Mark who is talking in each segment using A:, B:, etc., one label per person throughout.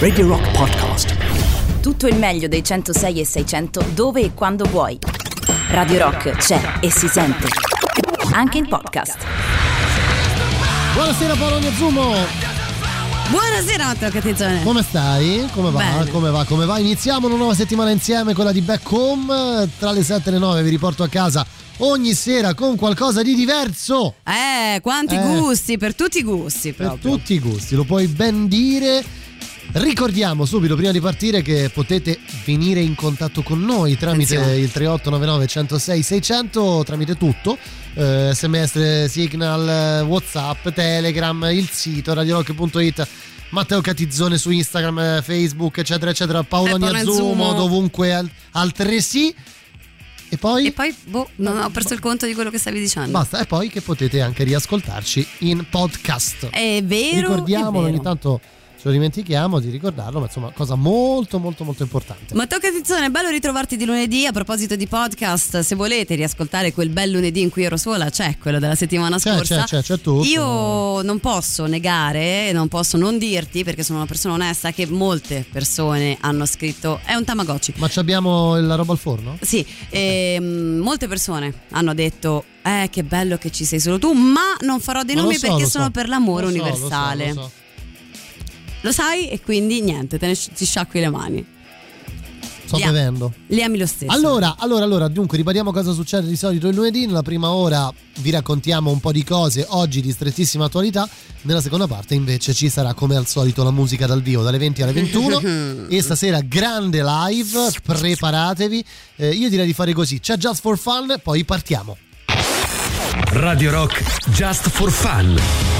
A: Radio Rock Podcast.
B: Tutto il meglio dei 106 e 600 dove e quando vuoi. Radio Rock c'è e si sente. Anche in podcast.
C: Buonasera Paolo Zumo.
D: Buonasera Matteo.
C: Come stai? Come va?
D: Bene.
C: Come va? Come va? Iniziamo una nuova settimana insieme, quella di Back Home. Tra le 7 e le 9 vi riporto a casa ogni sera con qualcosa di diverso.
D: Eh, quanti
C: Eh.
D: gusti, per tutti i gusti
C: Per
D: proprio.
C: tutti i gusti, lo puoi ben dire. Ricordiamo subito prima di partire che potete venire in contatto con noi tramite
D: Attenzione.
C: il 3899 106 600, tramite tutto, eh, sms, signal, whatsapp, telegram, il sito radiorock.it, Matteo Catizzone su Instagram, eh, Facebook eccetera eccetera, Paolo
D: Eh,
C: Agnazumo. dovunque al- altresì e poi...
D: E poi, boh, non ho perso il conto di quello che stavi dicendo.
C: Basta, e poi che potete anche riascoltarci in podcast.
D: È vero.
C: Ricordiamolo,
D: è vero.
C: ogni tanto ce lo dimentichiamo di ricordarlo, ma insomma, cosa molto molto molto importante.
D: Matteo Catizzone, è bello ritrovarti di lunedì. A proposito di podcast, se volete riascoltare quel bel lunedì in cui ero sola, c'è quello della settimana
C: C'è,
D: scorsa.
C: c'è, c'è, c'è tutto.
D: Io non posso negare, non posso non dirti, perché sono una persona onesta, che molte persone hanno scritto è un Tamagotchi.
C: Ma ci abbiamo la roba al forno?
D: Sì, ehm, molte persone hanno detto eh che bello che ci sei solo tu, ma non farò dei
C: Ma
D: nomi
C: so,
D: perché sono
C: so.
D: per l'amore
C: Lo so, lo so,
D: universale.
C: lo so.
D: Lo sai e quindi niente, te ne ti sciacqui le mani.
C: Sto
D: am-
C: bevendo.
D: Li ami lo stesso.
C: Allora, allora, allora, dunque, ripariamo cosa succede di solito il lunedì. Nella prima ora vi raccontiamo un po' di cose oggi di strettissima attualità. Nella seconda parte, invece, ci sarà come al solito la musica dal vivo dalle 20 alle 21. e stasera grande live. Preparatevi. Eh, io direi di fare così: c'è Just for Fun, poi partiamo.
A: Radio Rock Just for Fun.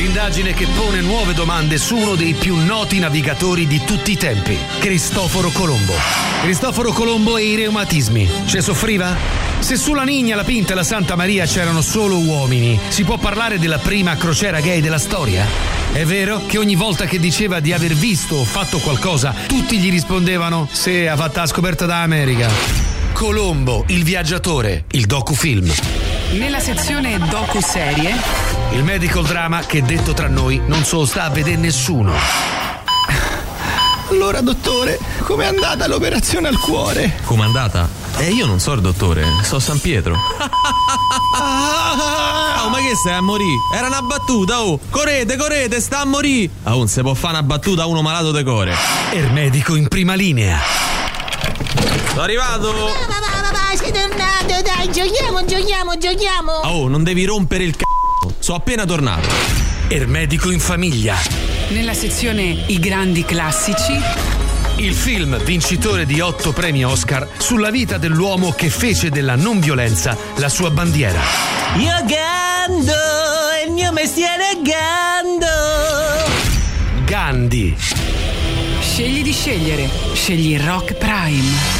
A: L'indagine che pone nuove domande su uno dei più noti navigatori di tutti i tempi, Cristoforo Colombo. Cristoforo Colombo e i reumatismi. Ce soffriva? Se sulla Nigna, la Pinta e la Santa Maria c'erano solo uomini, si può parlare della prima crociera gay della storia? È vero che ogni volta che diceva di aver visto o fatto qualcosa, tutti gli rispondevano: Se ha fatta la scoperta da America. Colombo, il viaggiatore, il docufilm.
E: Nella sezione docu-serie
A: Il medical drama che detto tra noi non solo sta a vedere nessuno.
F: Allora, dottore, com'è andata l'operazione al cuore?
G: Com'è andata? Eh, io non so il dottore, so San Pietro.
F: Ah,
G: Oh, ma che stai a morire? Era una battuta, oh! Correte, correte, sta a morire! Ah, non si può fare una battuta a uno malato de core.
A: Ermedico in prima linea.
G: Sono arrivato!
H: Papà, papà, sei tornato, dai, giochiamo, giochiamo, giochiamo.
G: Oh, non devi rompere il c***o. Sono appena tornato.
A: Ermedico in famiglia.
E: Nella sezione I grandi classici
A: Il film vincitore di otto premi Oscar sulla vita dell'uomo che fece della non violenza la sua bandiera.
I: Io gando, il mio mestiere è gando.
A: Gandhi.
E: Scegli di scegliere. Scegli Rock Prime.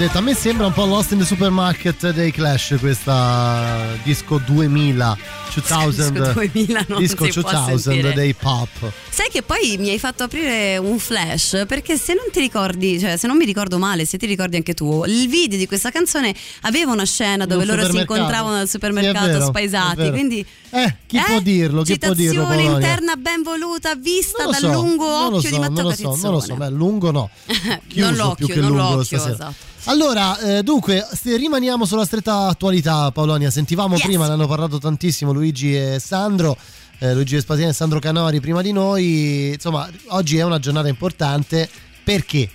C: Detto, a me sembra un po' Lost in the Supermarket dei Clash, questa disco 2000, 2000,
D: Disco 2000 non
C: disco
D: si può
C: 2000
D: sentire.
C: dei Pop.
D: Sai che poi mi hai fatto aprire un flash perché se non ti ricordi, cioè se non mi ricordo male, se ti ricordi anche tu, il video di questa canzone aveva una scena dove loro si incontravano al
C: Sì,
D: supermercato
C: vero, è
D: spaesati,
C: vero.
D: quindi
C: Eh, chi può dirlo? Chi può dirlo,
D: citazione
C: Polonia?
D: interna ben voluta vista dal
C: so,
D: lungo occhio
C: so,
D: di Matteo
C: non lo so, non lo so,
D: Catizzone.
C: beh, lungo no. Chiuso
D: non l'occhio,
C: più che
D: non
C: lungo
D: l'occhio, esatto.
C: Allora, eh, dunque, rimaniamo sulla stretta attualità, Paolonia. Sentivamo
D: Yes.
C: prima, ne hanno parlato tantissimo Luigi e Sandro, eh, Luigi Vespasiani e Sandro Canori prima di noi. Insomma, oggi è una giornata importante perché?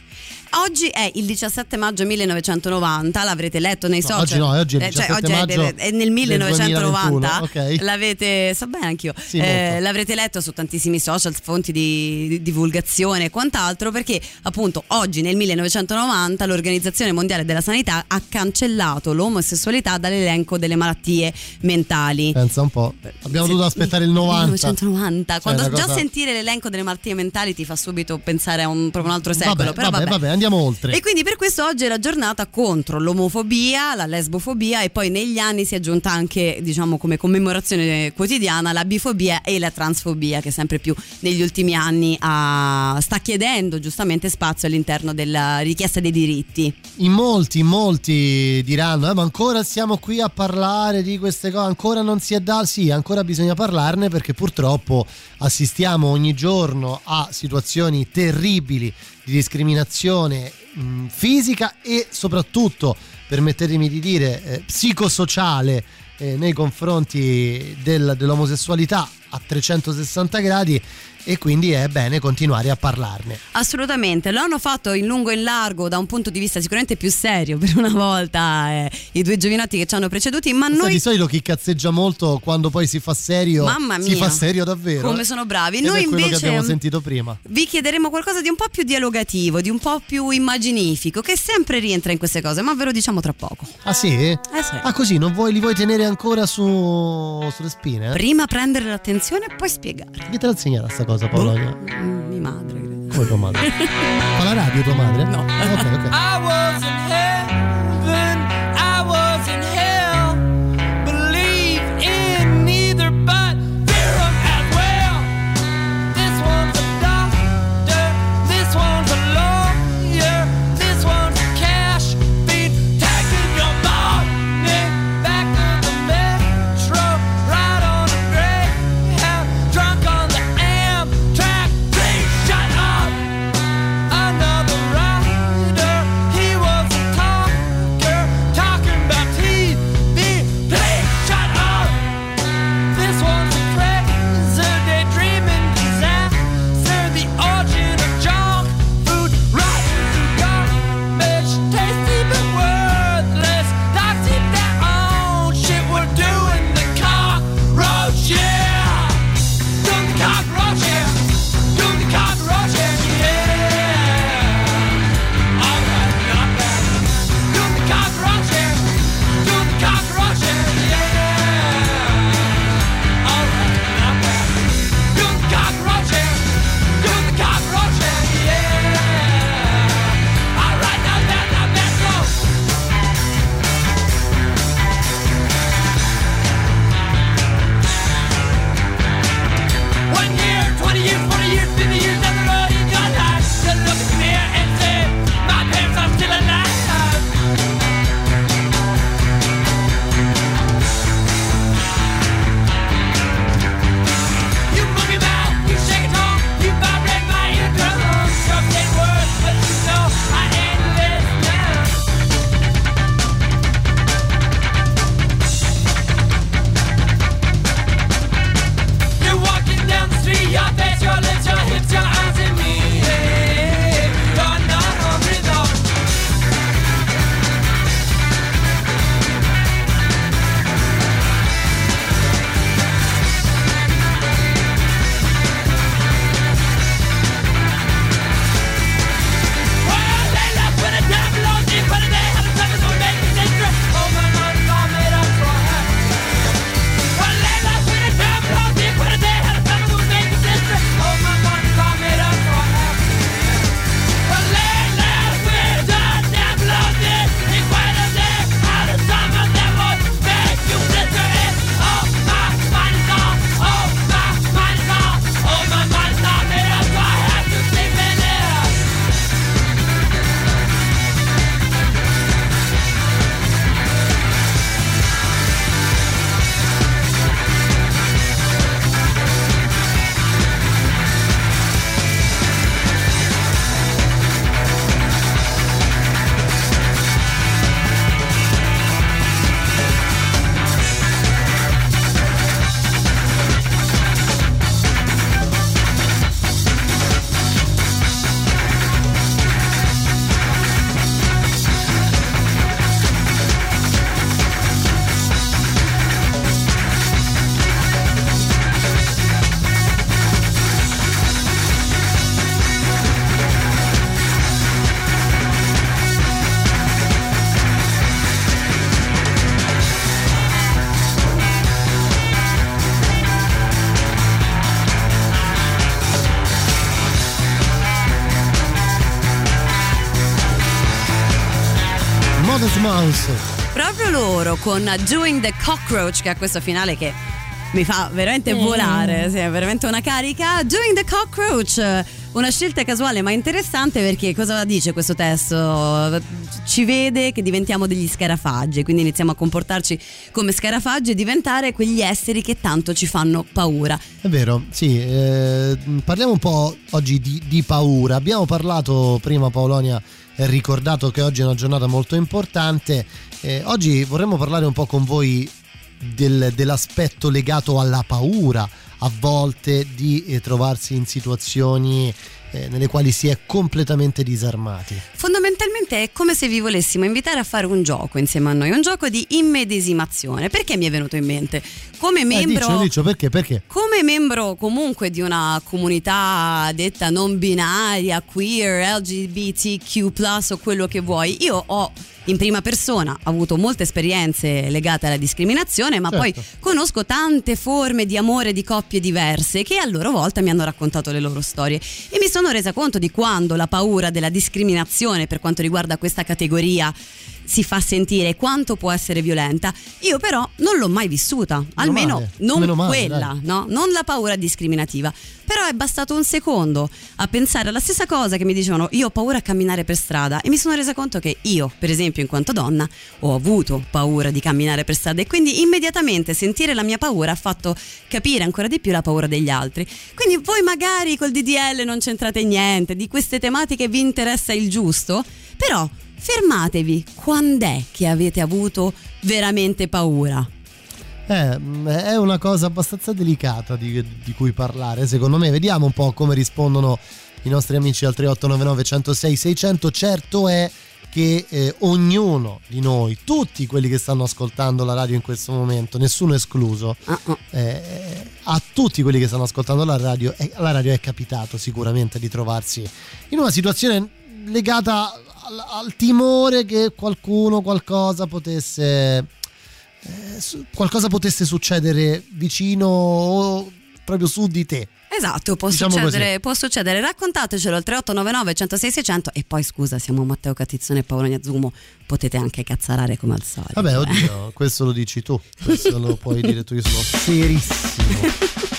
D: Oggi è il 17 maggio 1990, l'avrete letto nei
C: No,
D: social.
C: oggi no, oggi è il
D: Eh,
C: 17
D: oggi è-
C: maggio
D: è, nel
C: del
D: 1990.
C: 2021, ok.
D: L'avete, so bene anch'io.
C: Sì,
D: Eh, l'avrete letto su tantissimi social, fonti di, di divulgazione e quant'altro, perché appunto oggi nel 1990 l'Organizzazione Mondiale della Sanità ha cancellato l'omosessualità dall'elenco delle malattie mentali.
C: Pensa un po'. Abbiamo dovuto aspettare il 90.
D: 1990.
C: Cioè,
D: Quando già
C: cosa-
D: sentire l'elenco delle malattie mentali ti fa subito pensare a un, proprio un altro secolo.
C: Vabbè,
D: però
C: vabbè,
D: vabbè.
C: vabbè, andiamo oltre.
D: E quindi per questo oggi è la giornata contro l'omofobia, la lesbofobia e poi negli anni si è aggiunta anche, diciamo, come commemorazione quotidiana la bifobia e la transfobia che sempre più negli ultimi anni ha- sta chiedendo giustamente spazio all'interno della richiesta dei diritti.
C: In molti, in molti diranno: "Eh, ma ancora siamo qui a parlare di queste cose, ancora non si è dato. Sì, ancora bisogna parlarne perché purtroppo assistiamo ogni giorno a situazioni terribili di discriminazione mh, fisica e soprattutto, permettetemi di dire, eh, psicosociale eh, nei confronti del- dell'omosessualità a 360 gradi e quindi è bene continuare a parlarne.
D: Assolutamente, lo hanno fatto in lungo e in largo da un punto di vista sicuramente più serio per una volta eh, i due giovinotti che ci hanno preceduti, ma
C: Sai,
D: noi
C: di solito chi cazzeggia molto quando poi si fa serio
D: Mamma
C: si
D: mia.
C: fa serio davvero
D: come sono bravi.
C: Ed
D: Noi
C: è quello che
D: invece
C: abbiamo sentito prima
D: vi chiederemo qualcosa di un po' più dialogativo, di un po' più immaginifico, che sempre rientra in queste cose, ma ve lo diciamo tra poco.
C: ah sì?
D: Eh sì.
C: ah così non vuoi, li vuoi tenere ancora su, sulle spine? eh?
D: Prima prendere l'attenzione e poi spiegare.
C: chi te l'ha insegnata sta cosa Polonia?
D: Mm, Mi madre, credo.
C: come tua madre? fa la radio tua madre?
D: No.
C: ok ok
J: I was in
D: con Doing the Cockroach, che ha questo finale che mi fa veramente
C: Mm.
D: volare, sì, è veramente una carica. Doing the Cockroach, una scelta casuale ma interessante perché cosa dice questo testo? Ci vede che diventiamo degli scarafaggi, quindi iniziamo a comportarci come scarafaggi e diventare quegli esseri che tanto ci fanno paura.
C: È vero, sì, eh, parliamo un po' oggi di, di paura. Abbiamo parlato prima, Paolonia ha ricordato che oggi è una giornata molto importante. Eh, oggi vorremmo parlare un po' con voi del- dell'aspetto legato alla paura, a volte di eh, trovarsi in situazioni eh, nelle quali si è completamente disarmati.
D: Fondamentalmente è come se vi volessimo invitare a fare un gioco insieme a noi, un gioco di immedesimazione. Perché mi è venuto in mente? Come
C: Eh,
D: membro
C: diccelo, diccelo, perché? Perché?
D: Come membro comunque di una comunità detta non binaria, queer, LGBTQ o quello che vuoi, io ho in prima persona avuto molte esperienze legate alla discriminazione, ma
K: Certo.
D: poi conosco tante forme di amore di coppie diverse che a loro volta mi hanno raccontato le loro storie e mi sono resa conto di quando la paura della discriminazione per quanto riguarda questa categoria si fa sentire quanto può essere violenta. Io però non l'ho mai vissuta, almeno
C: male,
D: non
C: meno male,
D: quella, no? non la paura discriminativa. Però è bastato un secondo a pensare alla stessa cosa che mi dicevano io ho paura a camminare per strada e mi sono resa conto che io, per esempio, in quanto donna, ho avuto paura di camminare per strada e quindi immediatamente sentire la mia paura ha fatto capire ancora di più la paura degli altri. Quindi voi magari col DDL non c'entrate niente, di queste tematiche vi interessa il giusto, però fermatevi, quando è che avete avuto veramente paura?
C: Eh, mh, è una cosa abbastanza delicata di, di cui parlare, secondo me. Vediamo un po' come rispondono i nostri amici al 3899 106 600. Certo è che eh, ognuno di noi, tutti quelli che stanno ascoltando la radio in questo momento, nessuno escluso, eh, a tutti quelli che stanno ascoltando la radio, eh, la radio è capitato sicuramente di trovarsi in una situazione legata al, al timore che qualcuno, qualcosa potesse eh, qualcosa potesse succedere vicino o proprio su di te.
D: Esatto, può,
C: Diciamo
D: succedere,
C: così.
D: può succedere. Raccontatecelo al 3899 106 600 e poi scusa, siamo Matteo Catizzone e Paolo Gnazzumo, potete anche cazzarare come al solito.
C: Vabbè,
D: eh.
C: oddio, questo lo dici tu, questo lo puoi dire tu, io sono serissimo.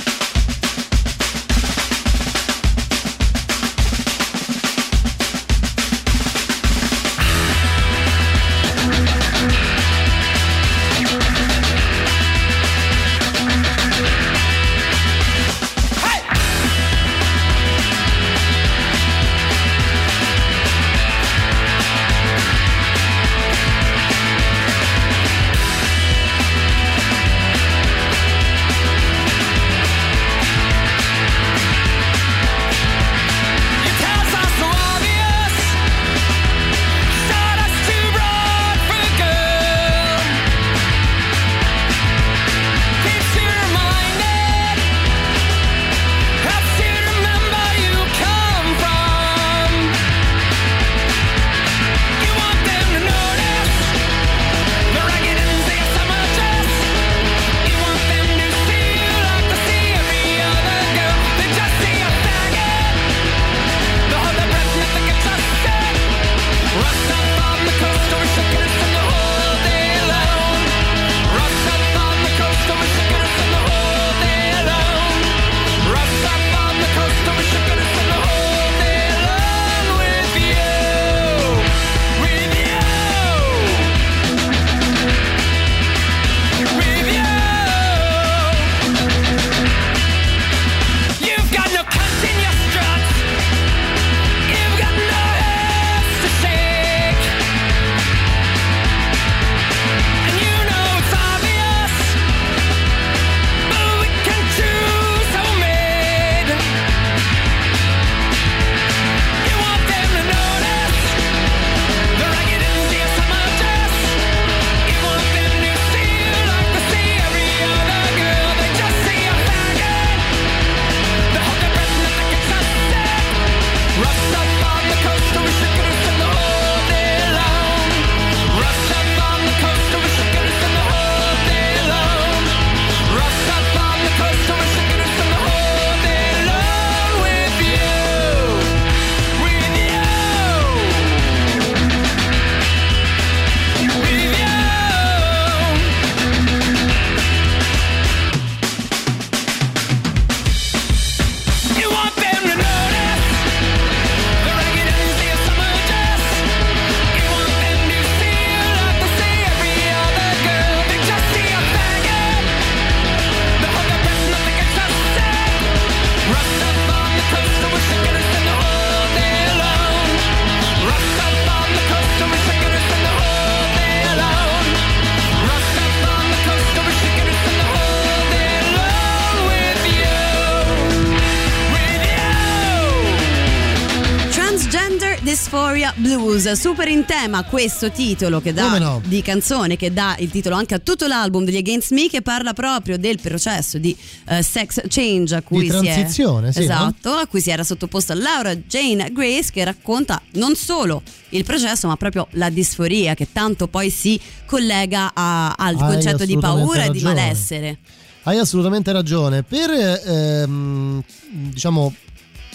D: Blues, super in tema questo titolo che dà
C: no?
D: di canzone che dà il titolo anche a tutto l'album degli Against Me che parla proprio del processo di eh, sex change a cui è
C: transizione, sì,
D: esatto, a cui si era sottoposta Laura Jane Grace che racconta non solo il processo ma proprio la disforia che tanto poi si collega a- al
C: Hai
D: concetto di paura e di malessere.
C: Hai assolutamente ragione. Per ehm, diciamo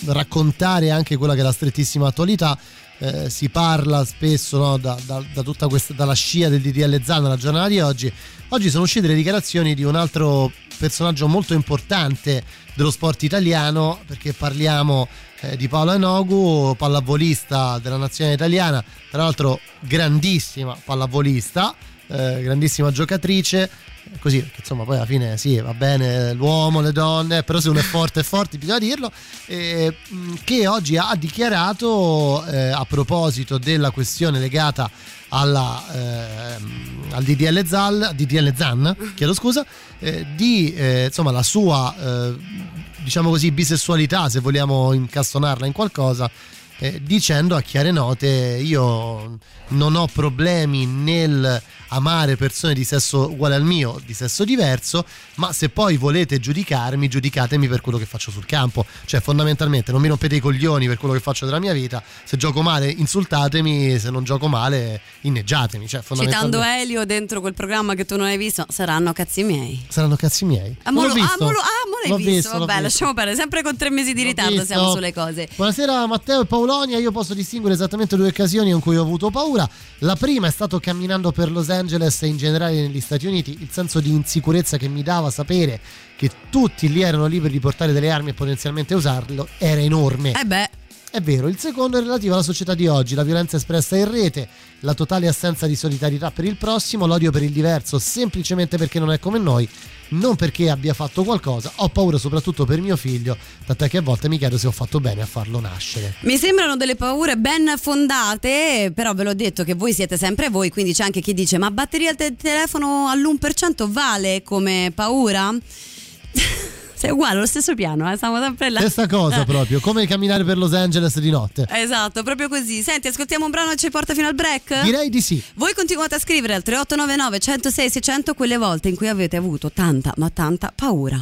C: raccontare anche quella che è la strettissima attualità, eh, si parla spesso no, da, da- da tutta questa, dalla scia del DDL Zan alla giornata di oggi. Oggi sono uscite le dichiarazioni di un altro personaggio molto importante dello sport italiano, perché parliamo eh, di Paolo Enogu, pallavolista della nazionale italiana, tra l'altro grandissima pallavolista, eh, grandissima giocatrice, così perché insomma poi alla fine sì va bene l'uomo le donne però se uno è forte è forte bisogna dirlo. Eh, che oggi ha dichiarato eh, a proposito della questione legata alla, ehm, al DDL Zal, DDL Zan chiedo scusa eh, di eh, insomma la sua eh, diciamo così bisessualità se vogliamo incastonarla in qualcosa eh, dicendo a chiare note io non ho problemi nel amare persone di sesso uguale al mio, di sesso diverso, ma se poi volete giudicarmi, giudicatemi per quello che faccio sul campo. Cioè, fondamentalmente, non mi rompete i coglioni per quello che faccio della mia vita. Se gioco male, insultatemi, se non gioco male, inneggiatemi. Cioè,
D: Citando
C: fondamentalmente,
D: Elio dentro quel programma che tu non hai visto, saranno cazzi miei.
C: saranno cazzi miei.
D: Ah, mo
C: Non
D: lo-
C: l'ho
D: ah,
C: visto.
D: mo lo- ah,
C: L'ho
D: visto,
C: l'ho
D: vabbè, lasciamo perdere, sempre con tre mesi di ritardo
C: visto.
D: siamo sulle cose.
C: Buonasera Matteo e Paolonia, io posso distinguere esattamente due occasioni in cui ho avuto paura. La prima è stato camminando per Los Angeles e in generale negli Stati Uniti, il senso di insicurezza che mi dava sapere che tutti lì erano liberi di portare delle armi e potenzialmente usarlo era enorme.
D: Eh beh,
C: È vero, il secondo è relativo alla società di oggi, la violenza espressa in rete, la totale assenza di solidarietà per il prossimo, l'odio per il diverso semplicemente perché non è come noi, non perché abbia fatto qualcosa, ho paura soprattutto per mio figlio, tant'è che a volte mi chiedo se ho fatto bene a farlo nascere.
D: mi sembrano delle paure ben fondate, però ve l'ho detto che voi siete sempre voi, quindi c'è anche chi dice ma batteria del telefono all'1% vale come paura? Sei uguale, allo stesso piano, eh? stiamo sempre là.
C: Stessa cosa
D: Eh.
C: proprio, come camminare per Los Angeles di notte.
D: Esatto, proprio così. Senti, ascoltiamo un brano che ci porta fino al break?
C: Direi di sì.
D: Voi continuate a scrivere al 3899 106 600 quelle volte in cui avete avuto tanta, ma tanta paura.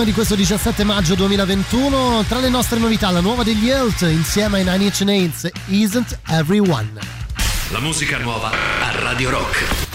C: Di questo 17 maggio 2021, tra le nostre novità la nuova degli Health insieme ai Nine Inch Nails, Isn't Everyone.
K: La musica nuova a Radio Rock.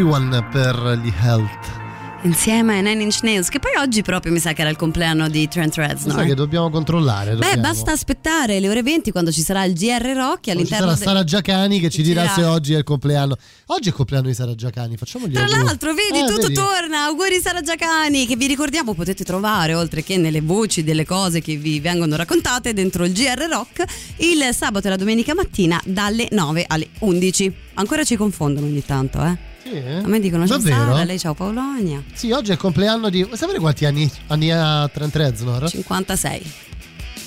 C: Everyone per gli Health.
D: Insieme a Nine Inch Nails, che poi oggi proprio mi sa che era il compleanno di Trent Reznor.
C: Sai che dobbiamo controllare.
D: Beh,
C: dobbiamo.
D: basta aspettare le ore 20 quando ci sarà il GR Rock
C: Poi Ci
D: all'interno
C: sarà Sara Giacani che ci dirà
D: dirà.
C: se oggi è il compleanno. Oggi è il compleanno di Sara Giacani, facciamogli
D: Tra
C: auguri.
D: l'altro, vedi,
C: Eh,
D: tutto
C: vedi?
D: torna. Auguri Sara Giacani, che vi ricordiamo potete trovare, oltre che nelle voci delle cose che vi vengono raccontate dentro il GR Rock, il sabato e la domenica mattina dalle 9 alle 11. Ancora ci confondono ogni tanto, eh?
C: Sì, eh?
D: A me dicono ciao? Sara, lei ciao Paolonia.
C: Sì, oggi è il compleanno di. Vuoi sapere quanti anni, anni ha Trent Reznor?
D: 56.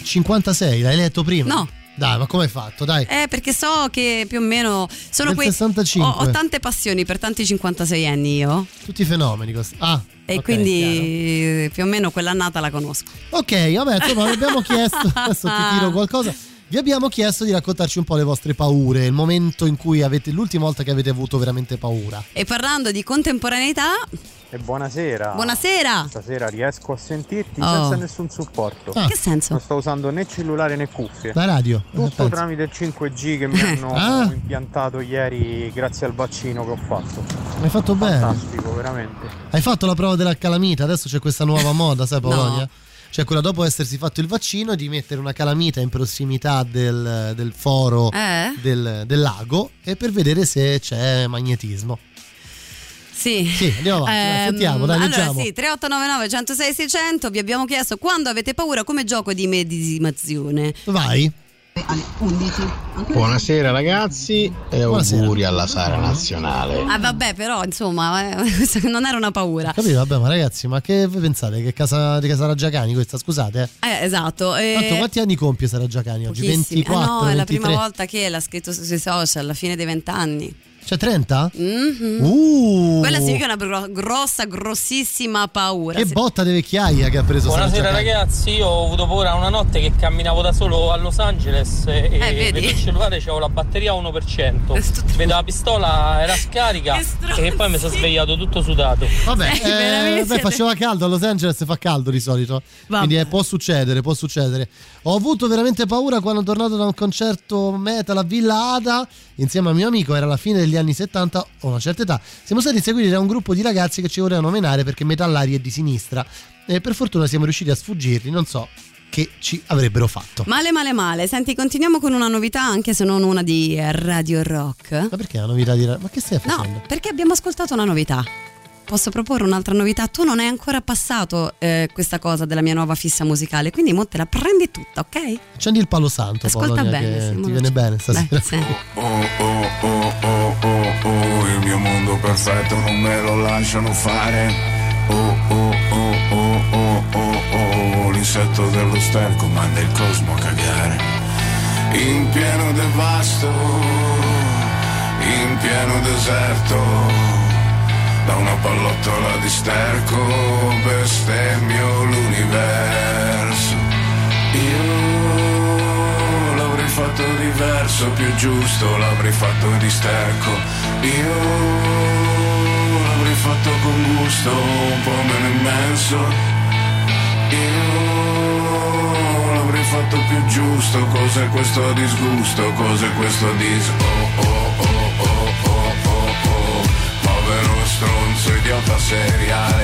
C: 56, l'hai letto prima?
D: No.
C: Dai, ma come hai fatto? Dai.
D: Eh, perché so che più o meno sono quei.
C: 65.
D: Ho, ho tante passioni per tanti 56 anni io.
C: Tutti i fenomeni. cos- Ah.
D: E
C: ok,
D: quindi più o meno quell'annata la conosco.
C: Ok, vabbè, insomma, abbiamo chiesto. Adesso ti tiro qualcosa. Vi abbiamo chiesto di raccontarci un po' le vostre paure, il momento in cui avete. l'ultima volta che avete avuto veramente paura.
D: E parlando di contemporaneità,
L: E buonasera.
D: buonasera.
L: Stasera riesco a sentirti
D: Oh.
L: senza nessun supporto.
C: Ah.
D: Che senso?
L: Non sto usando né cellulare né cuffie.
C: La radio.
L: Tutto
C: Pensa.
L: tramite il 5G che mi hanno
C: Ah.
L: impiantato ieri grazie al vaccino che ho fatto.
C: Hai fatto bene.
L: Fantastico, veramente.
C: Hai fatto la prova della calamita, adesso c'è questa nuova moda, sai Polonia?
D: No.
C: Cioè quella dopo essersi fatto il vaccino di mettere una calamita in prossimità del, del foro
D: Eh?
C: del, del lago e per vedere se c'è magnetismo.
D: Sì.
C: Sì, andiamo avanti,
D: Ehm,
C: sentiamo, dai,
D: allora
C: leggiamo.
D: sì, 3899 106 600 vi abbiamo chiesto quando avete paura come gioco di medesimazione.
C: Vai.
D: Alle 11.
M: Buonasera ragazzi e
C: Buonasera.
M: auguri alla Sara Nazionale.
D: Ah vabbè, però insomma, eh, non era una paura.
C: Capito? Vabbè, ma ragazzi, ma che voi pensate? Che casa di Casara Giacani questa? Scusate. Eh.
D: Eh, esatto. eh,
C: Tanto quanti anni compie Sara Giacani oggi?
D: pochissimi.
C: 24,
D: Eh no, è la
C: 23?
D: prima volta che l'ha scritto sui social alla fine dei vent'anni.
C: Cioè 30?
D: Mhm.
C: Uh!
D: Quella significa una gro- grossa, grossissima paura.
C: Che botta di vecchiaia che ha preso
N: Buonasera ragazzi, io ho avuto paura una notte che camminavo da solo a Los Angeles e
D: Eh, vedi?
N: vedo il cellulare, c'avevo la batteria a 1%. Vedo la pistola, era scarica e poi mi sono svegliato tutto sudato.
C: Vabbè, eh, beh, faceva caldo a Los Angeles, fa caldo di solito.
D: Vabbè.
C: Quindi eh, può succedere, può succedere. Ho avuto veramente paura quando tornato da un concerto metal a Villa Ada insieme a mio amico, era la fine degli anni 70, ho una certa età. Siamo stati seguiti da un gruppo di ragazzi che ci volevano menare perché metallari è di sinistra. E per fortuna siamo riusciti a sfuggirli, non so che ci avrebbero fatto.
D: Male, male, male. Senti, continuiamo con una novità, anche se non una di Radio Rock.
C: Ma perché la novità di... Ma che stai facendo?
D: No, perché abbiamo ascoltato una novità. Posso proporre un'altra novità? Tu non hai ancora passato eh, questa cosa della mia nuova fissa musicale, quindi mo te la prendi tutta, ok?
C: Accendi il palo santo,
D: Ascolta
C: Polonia,
D: bene,
C: che
D: sì,
C: ti viene bene stasera.
D: Beh, sì.
O: Oh oh oh oh oh oh, il mio mondo perfetto non me lo lasciano fare. Oh oh oh oh oh oh oh, l'insetto dello sterco manda il cosmo a cagare. In pieno devasto, in pieno deserto. Da una pallottola di sterco bestemmio l'universo. Io l'avrei fatto diverso, più giusto, l'avrei fatto di sterco. Io l'avrei fatto con gusto, un po' meno immenso. Io l'avrei fatto più giusto, cos'è questo disgusto, cos'è questo dis... Oh oh stronzo idiota seriale.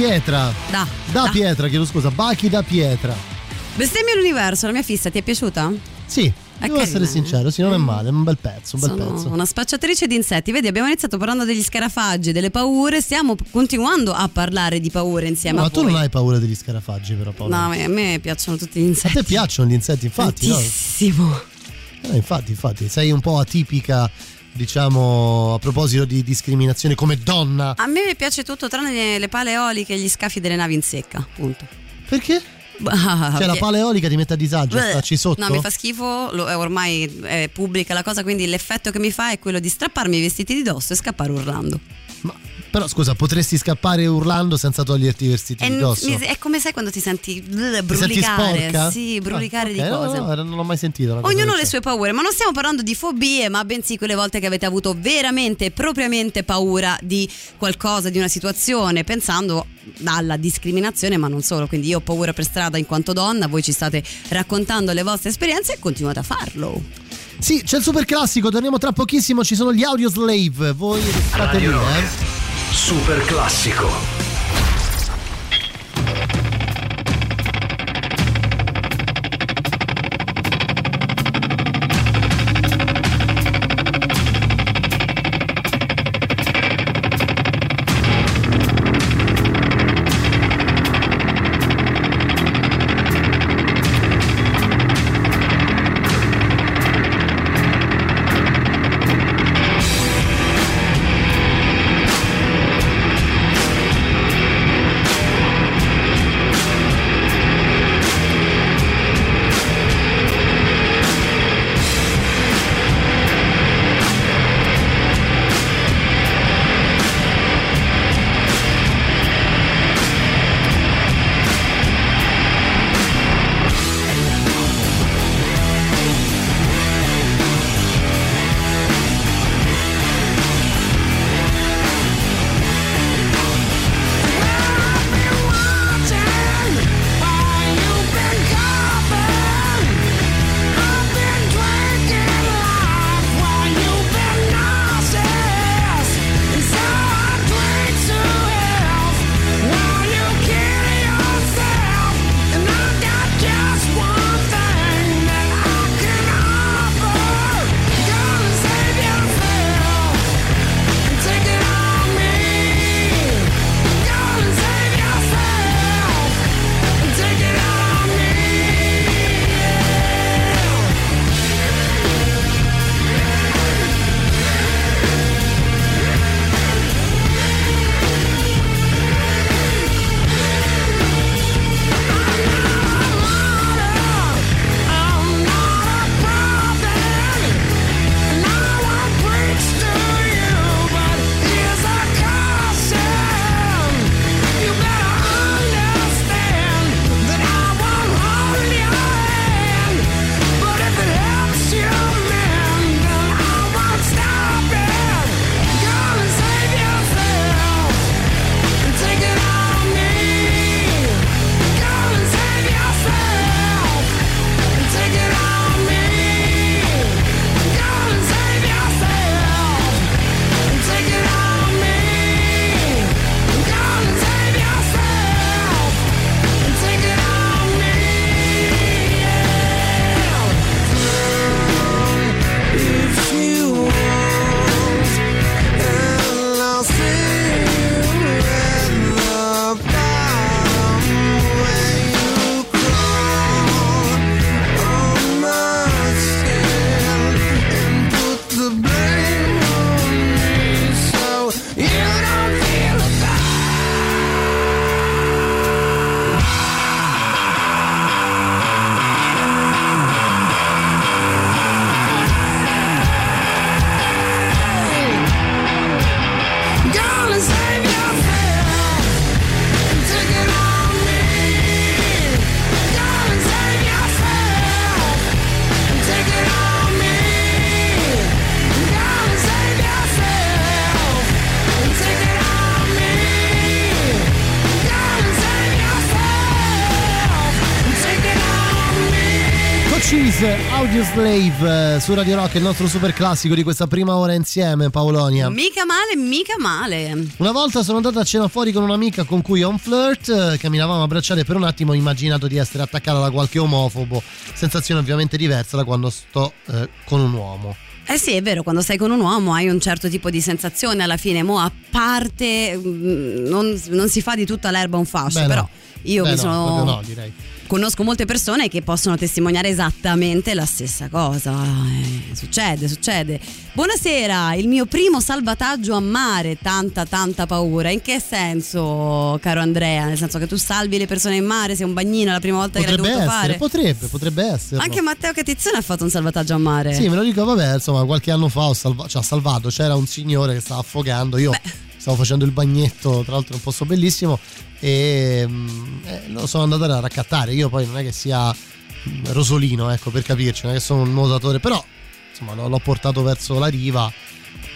C: Pietra.
D: Da.
C: Da,
D: da.
C: pietra, chiedo scusa. Bachi da pietra.
D: Bestemmia l'universo, la mia fissa, ti è piaciuta?
C: Sì, devo
D: carina,
C: essere
D: eh?
C: sincero, sì, non è male, è un bel pezzo, un bel
D: Sono
C: pezzo.
D: una spacciatrice di insetti. Vedi, abbiamo iniziato parlando degli scarafaggi, delle paure, stiamo continuando a parlare di paure insieme
C: No,
D: a
C: ma tu
D: voi.
C: non hai paura degli scarafaggi, però, Paolo.
D: No, a me piacciono tutti gli
C: A
D: insetti.
C: te piacciono gli insetti, infatti, no?
D: Tantissimo.
C: Eh, infatti, infatti, sei un po' atipica, diciamo, a proposito di discriminazione come donna.
D: A me piace tutto tranne le, le pale eoliche e gli scafi delle navi in secca, punto.
C: Perché? Cioè, la pala eolica ti mette a disagio,
D: Bleh.
C: starci sotto?
D: No, mi fa schifo, lo- è ormai è pubblica la cosa, quindi l'effetto che mi fa è quello di strapparmi i vestiti di dosso e scappare urlando.
C: Però scusa, potresti scappare urlando senza toglierti i vestiti
D: È,
C: di dosso?
D: mi- è come sai quando ti senti
C: Ti senti
D: brulicare?
C: sporca?
D: Sì, brulicare
C: Ah,
D: di
C: ok, no,
D: cose.
C: no, no, non l'ho mai sentito.
D: Ognuno ha le sue paure, ma non stiamo parlando di fobie, ma bensì quelle volte che avete avuto veramente, propriamente paura di qualcosa, di una situazione, pensando alla discriminazione, ma non solo. Quindi io ho paura per strada in quanto donna, voi ci state raccontando le vostre esperienze e continuate a farlo.
C: Sì, c'è il super classico, torniamo tra pochissimo, ci sono gli audio slave, voi restate lì, eh.
K: Super classico.
C: Slave eh, su Radio Rock, il nostro super classico di questa prima ora insieme, Paolonia.
D: Mica male, mica male.
C: Una volta sono andata a cena fuori con un'amica con cui ho un flirt, eh, camminavamo a bracciare per un attimo, ho immaginato di essere attaccata da qualche omofobo, sensazione ovviamente diversa da quando sto eh, con un uomo.
D: Eh sì, è vero, quando sei con un uomo hai un certo tipo di sensazione alla fine, mo a parte mm, non, non si fa di tutta l'erba un fascio,
C: Beh, no.
D: però io
C: Beh,
D: mi
C: no,
D: sono...
C: no, direi.
D: Conosco molte persone che possono testimoniare esattamente la stessa cosa. Eh, succede, succede. Buonasera, il mio primo salvataggio a mare, tanta tanta paura. In che senso, caro Andrea? Nel senso che tu salvi le persone in mare, sei un bagnino la prima volta che l'hai
C: Potrebbe
D: dovuto
C: essere,
D: fare?
C: potrebbe, potrebbe essere.
D: Anche Matteo Catizzone ha fatto un salvataggio a mare.
C: Sì, me lo dico, vabbè, insomma, qualche anno fa ho salva- cioè, ha salvato, c'era un signore che stava affogando, io stavo facendo il bagnetto, tra l'altro in un posto bellissimo, e mm, eh, lo sono andato a raccattare. Io poi non è che sia mm, rosolino, ecco, per capirci, non è che sono un nuotatore, però insomma l'ho portato verso la riva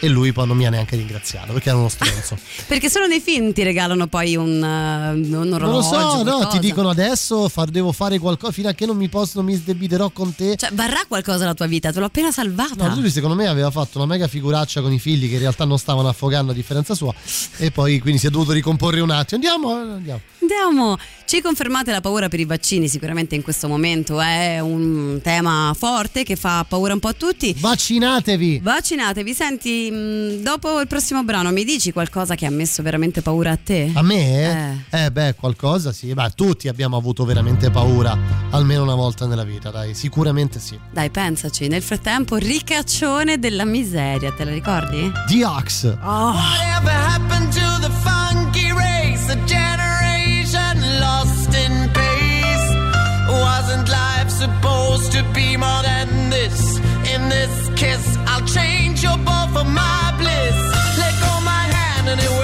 C: e lui poi non mi ha neanche ringraziato perché era uno stronzo.
D: Perché solo nei film ti regalano poi un, uh, un orologio.
C: non lo so, no, ti dicono adesso far- devo fare qualcosa fino a che non mi posso, non mi sdebiterò con te.
D: Cioè, varrà qualcosa la tua vita, te l'ho appena salvata.
C: No, lui secondo me aveva fatto una mega figuraccia con i figli che in realtà non stavano affogando a differenza sua e poi quindi si è dovuto ricomporre un attimo. Andiamo, andiamo.
D: Andiamo, ci confermate la paura per i vaccini, sicuramente in questo momento è un tema forte che fa paura un po' a tutti.
C: Vaccinatevi!
D: Vaccinatevi, senti, mh, dopo il prossimo brano mi dici qualcosa che ha messo veramente paura a te?
C: A me? Eh, beh, qualcosa sì. Beh, tutti abbiamo avuto veramente paura almeno una volta nella vita, dai, sicuramente sì.
D: Dai, pensaci, nel frattempo ricaccione della miseria, te la ricordi?
C: The Ox.
D: Oh.
J: Whatever happened to the funky race? A generation lost in pace. Wasn't life supposed to be more than this? In this kiss, I'll change your ball for my bliss. Let go my hand and it will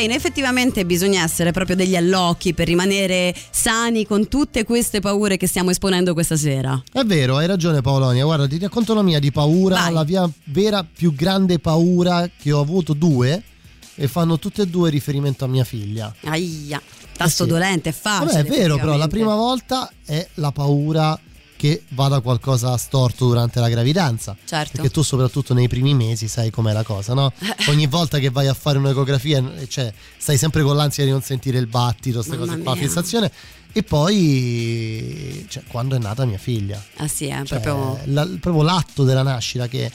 J: sane.
D: Effettivamente bisogna essere proprio degli allocchi per rimanere sani con tutte queste paure che stiamo esponendo questa sera.
C: È vero, hai ragione Paolonia. Guarda, ti racconto la mia di paura,
D: Vai.
C: la mia vera più grande paura che ho avuto due e fanno tutte e due riferimento a mia figlia.
D: Aia, tasto
C: Eh sì.
D: dolente, è facile.
C: Vabbè, è vero, però la prima volta è la paura che vada qualcosa storto durante la gravidanza.
D: Certo.
C: Perché tu soprattutto nei primi mesi sai com'è la cosa, no? Ogni volta che vai a fare un'ecografia, eh, cioè, stai sempre con l'ansia di non sentire il battito, queste
D: Mamma
C: cose qua, la
D: mia.
C: fissazione. E poi, cioè, quando è nata mia figlia.
D: Ah sì, è
C: Cioè,
D: proprio...
C: la- proprio l'atto della nascita che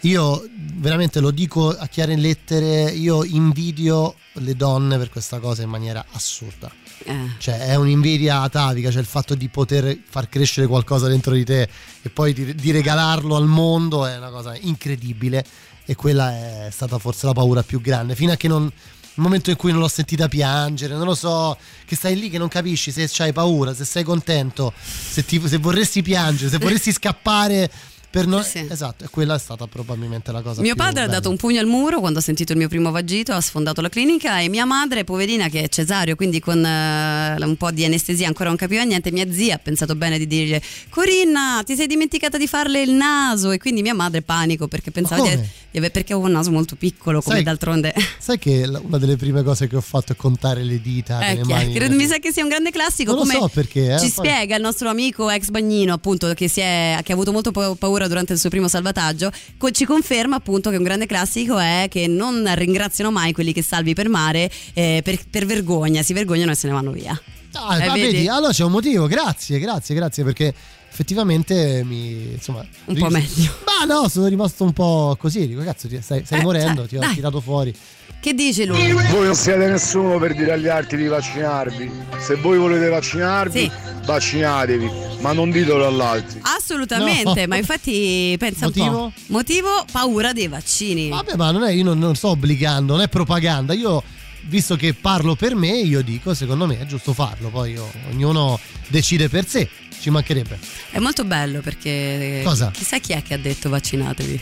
C: io veramente lo dico a chiare lettere, io invidio le donne per questa cosa in maniera assurda.
D: Eh,
C: Cioè è un'invidia atavica, cioè il fatto di poter far crescere qualcosa dentro di te e poi di, di regalarlo al mondo è una cosa incredibile e quella è stata forse la paura più grande, fino a che non... Il momento in cui non l'ho sentita piangere, non lo so, che stai lì che non capisci se hai paura, se sei contento, se, ti- se vorresti piangere, se vorresti scappare per non... Esatto, e quella è stata probabilmente la cosa
D: Mio padre ha
C: bella.
D: dato un pugno al muro quando ha sentito il mio primo vagito, ha sfondato la clinica e mia madre, poverina che è cesario, quindi con eh, un po' di anestesia ancora non capiva niente, mia zia ha pensato bene di dire Corinna ti sei dimenticata di farle il naso? E quindi mia madre panico perché pensava di, di aver- perché avevo un naso molto piccolo come
C: Sai-
D: d'altronde.
C: Sai che la- una delle prime cose che ho fatto è contare le dita
D: Eh,
C: delle mani.
D: Credo- mi sa che sia un grande classico
C: Non lo
D: come
C: so perché, eh,
D: ci
C: poi-
D: spiega il nostro amico ex bagnino appunto che, si è- che ha avuto molto pa- paura durante il suo primo salvataggio co- ci conferma appunto che un grande classico è che non ringraziano mai quelli che salvi per mare eh, per, per vergogna si vergognano e se ne vanno via
C: Ah,
D: Eh,
C: ma
D: vedi?
C: vedi, allora c'è un motivo, grazie, grazie, grazie perché effettivamente mi insomma
D: Un po' meglio.
C: Ma no, sono rimasto un po' così, dico cazzo, ti- stai, stai
D: Eh,
C: morendo,
D: cioè,
C: ti ho
D: dai.
C: tirato fuori.
D: Che dice lui?
P: Voi non siete nessuno per dire agli altri di vaccinarvi. Se voi volete vaccinarvi,
D: Sì.
P: vaccinatevi, ma non ditelo all'altri.
D: assolutamente
C: No.
D: ma infatti pensa un
C: Motivo?
D: po' motivo paura dei vaccini
C: Vabbè, ma non è, io non, non sto obbligando, non è propaganda. Io, visto che parlo per me, io dico, secondo me è giusto farlo. Poi io- ognuno decide per sé, ci mancherebbe.
D: è molto bello perché
C: Cosa?
D: chissà chi è che ha detto vaccinatevi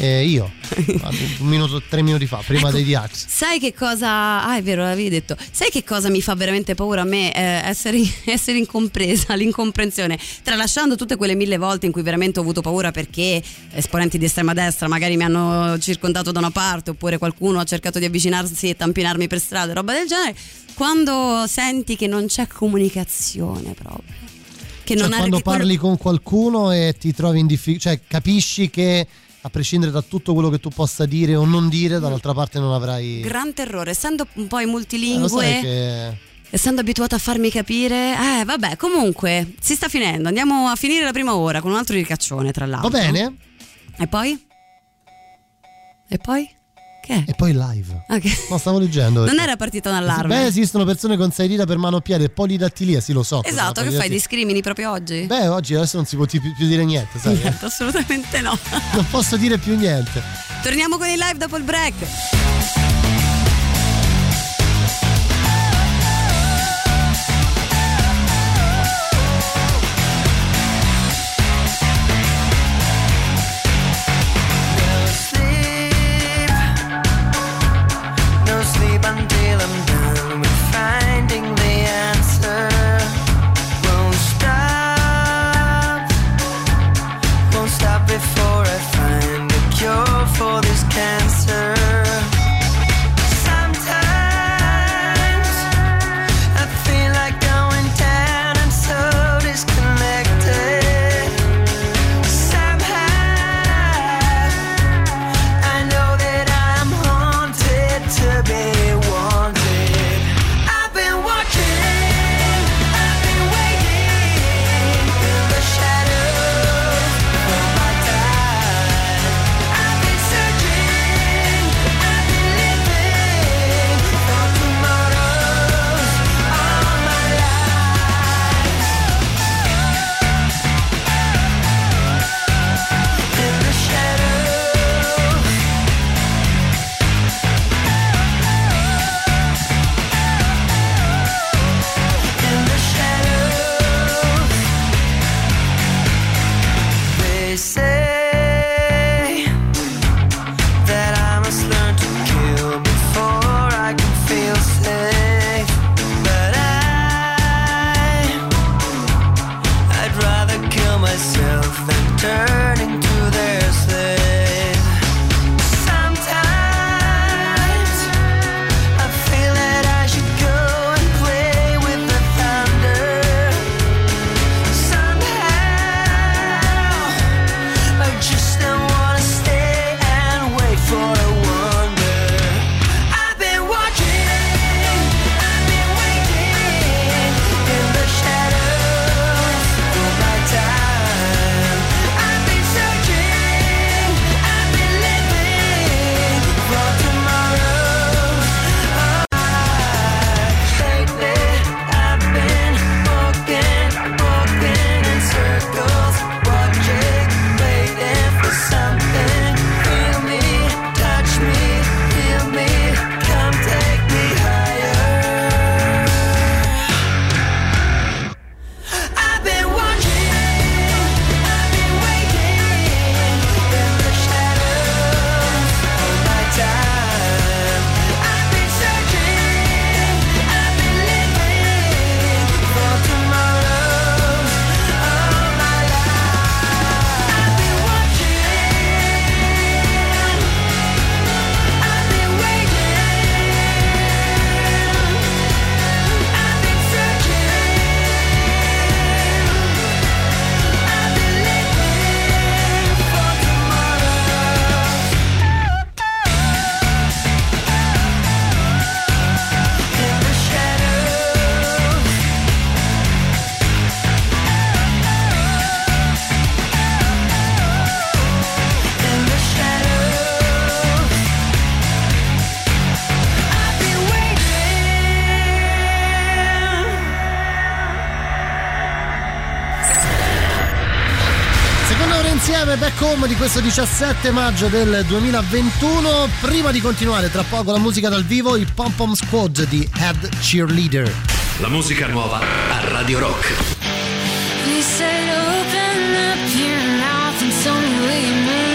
C: Eh, io, un minuto, tre minuti fa, prima
D: Ecco.
C: dei Diax.
D: Sai che cosa. Ah, è vero, l'avevi detto. Sai che cosa mi fa veramente paura a me? Eh, essere, essere incompresa, l'incomprensione. Tralasciando tutte quelle mille volte in cui veramente ho avuto paura perché esponenti di estrema destra magari mi hanno circondato da una parte oppure qualcuno ha cercato di avvicinarsi e tampinarmi per strada, roba del genere. Quando senti che non c'è comunicazione proprio. Che
C: Cioè,
D: non ha-
C: quando
D: quello-
C: parli con qualcuno e ti trovi in difficoltà, cioè capisci che a prescindere da tutto quello che tu possa dire o non dire, dall'altra parte non avrai.
D: Gran terrore, essendo un po'
C: Eh,
D: multilingue.
C: sai che.
D: Essendo abituata a farmi capire, eh vabbè, comunque si sta finendo. Andiamo a finire la prima ora con un altro ricaccione, tra l'altro.
C: Va bene?
D: E poi? E poi? Che?
C: E poi live.
D: Che-
C: No, stavo leggendo.
D: Non era partita un allarme.
C: Beh, esistono persone con sei dita per mano e polidattilia, sì, lo so.
D: esatto, che fai? Discrimini proprio oggi?
C: Beh, oggi adesso non si può ti- più dire niente, sai?
D: Niente, assolutamente no.
C: non posso dire più niente.
D: Torniamo con il live dopo il break.
C: Home di questo 17 maggio del 2021. Prima di continuare, tra poco la musica dal vivo, il Pom Pom Squad di Head Cheerleader.
K: La musica nuova a Radio Rock.
Q: You said open up your mouth and tell me what you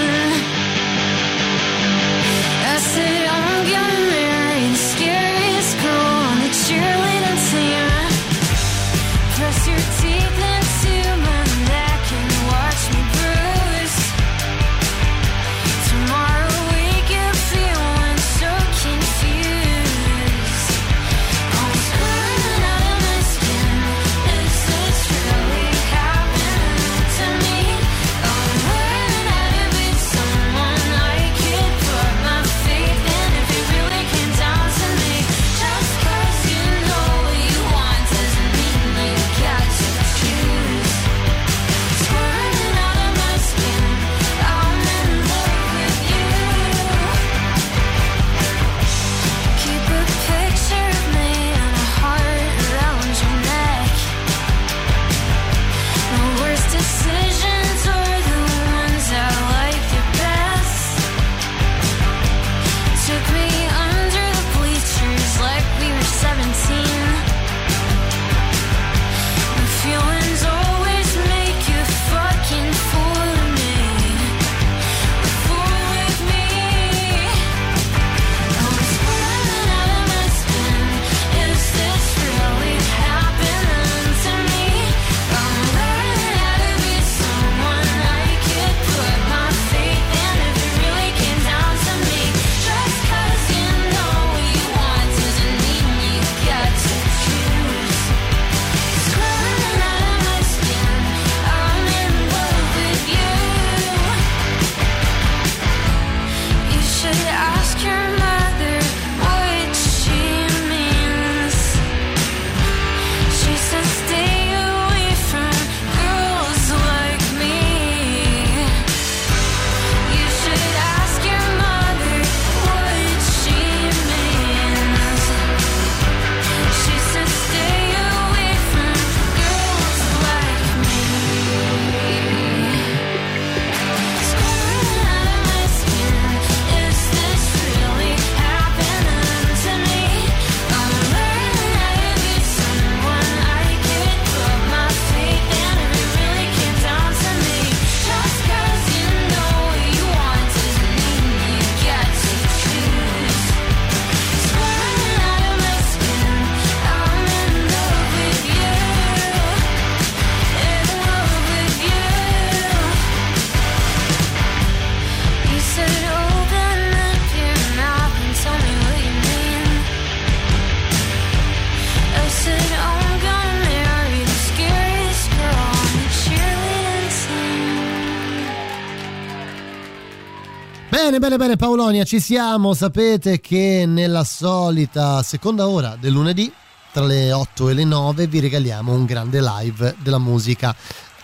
C: Bene, bene, bene Paolonia, ci siamo. Sapete che nella solita seconda ora del lunedì, tra le 8 e le 9, vi regaliamo un grande live della musica.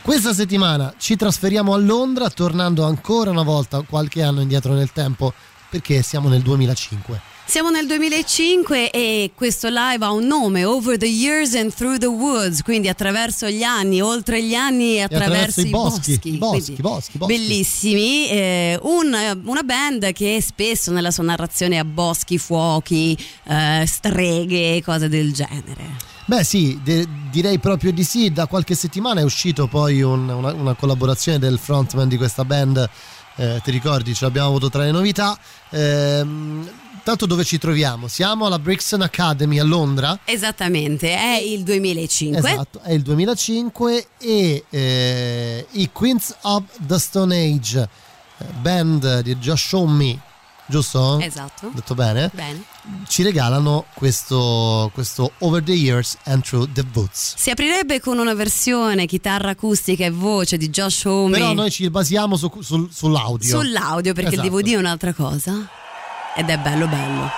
C: Questa settimana ci trasferiamo a Londra, tornando ancora una volta qualche anno indietro nel tempo, perché siamo nel 2005.
D: Siamo nel 2005 e questo live ha un nome, Over the Years and Through the Woods, quindi attraverso gli anni, oltre gli anni e attraverso,
C: attraverso i boschi,
D: boschi.
C: boschi, boschi, boschi.
D: Bellissimi, eh, un- una band che spesso nella sua narrazione ha boschi, fuochi, eh, streghe, cose del genere.
C: Beh sì, de- direi proprio di sì, da qualche settimana è uscito poi un- una, una collaborazione del frontman di questa band, eh, ti ricordi, ce l'abbiamo avuto tra le novità. Ehm, tanto dove ci troviamo? Siamo alla Brixton Academy a Londra.
D: Esattamente, è il 2005.
C: Esatto, è il 2005 e eh, i Queens of the Stone Age, eh, band di Josh Homme, giusto?
D: Esatto.
C: Detto bene?
D: Bene.
C: Ci regalano questo, questo Over the Years and Through the Woods.
D: Si aprirebbe con una versione chitarra acustica e voce di Josh Homme.
C: Però noi ci basiamo su- sul- sull'audio.
D: Sull'audio perché
C: Esatto.
D: il DVD è un'altra cosa. Ed è bello bello.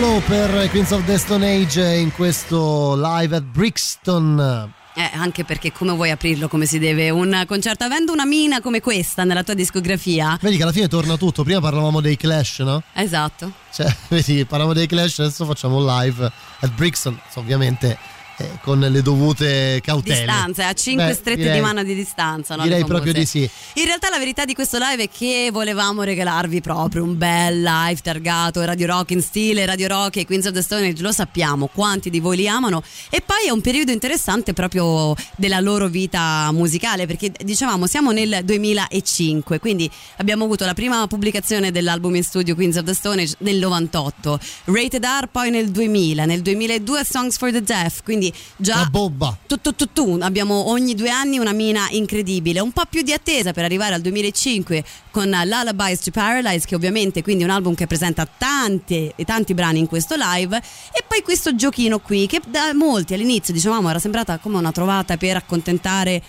J: Flow per Queens of the Stone Age in questo live at Brixton.
D: Eh, anche perché come vuoi aprirlo come si deve? Un concerto avendo una mina come questa nella tua discografia?
J: Vedi che alla fine torna tutto. Prima parlavamo dei Clash, no?
D: Esatto.
J: Cioè, vedi, parlavamo dei Clash, adesso facciamo un live at Brixton. Ovviamente eh, con le dovute cautele.
D: Distanze, a 5
J: Beh,
D: strette
J: direi-
D: di mano di distanza. no?
J: Direi proprio di sì.
D: In realtà la verità di questo live è che volevamo regalarvi proprio un bel live targato Radio Rock in stile Radio Rock e Queens of the Stone Age, lo sappiamo, quanti di voi li amano e poi è un periodo interessante proprio della loro vita musicale perché dicevamo siamo nel 2005, quindi abbiamo avuto la prima pubblicazione dell'album in studio Queens of the Stone Age nel 98, Rated R poi nel 2000, nel 2002 Songs for the Deaf, quindi già
J: La bomba.
D: tu, tu, tu, tu. abbiamo ogni due anni una mina incredibile, un po' più di attesa per arrivare al 2005 con Lullabies to Paralyze, che ovviamente quindi è un album che presenta tanti e tanti brani in questo live, e poi questo giochino qui che da molti all'inizio dicevamo era sembrata come una trovata per accontentare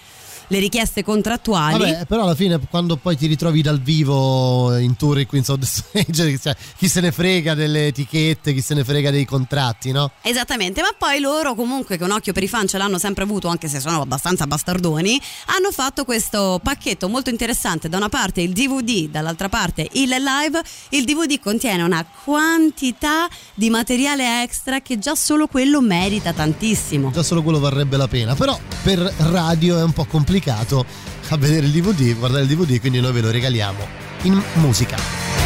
D: le richieste contrattuali.
J: Vabbè, però alla fine quando poi ti ritrovi dal vivo in tour in Queens of the Stone Age, cioè, chi se ne frega delle etichette, chi se ne frega dei contratti, no?
D: Esattamente, ma poi loro comunque che un occhio per i fan ce l'hanno sempre avuto, anche se sono abbastanza bastardoni, hanno fatto questo pacchetto molto interessante, da una parte il DVD, dall'altra parte il live. Il DVD contiene una quantità di materiale extra che già solo quello merita tantissimo.
J: Già solo quello varrebbe la pena. Però per radio è un po' complicato a vedere il DVD, guardare il DVD, quindi noi ve lo regaliamo in musica.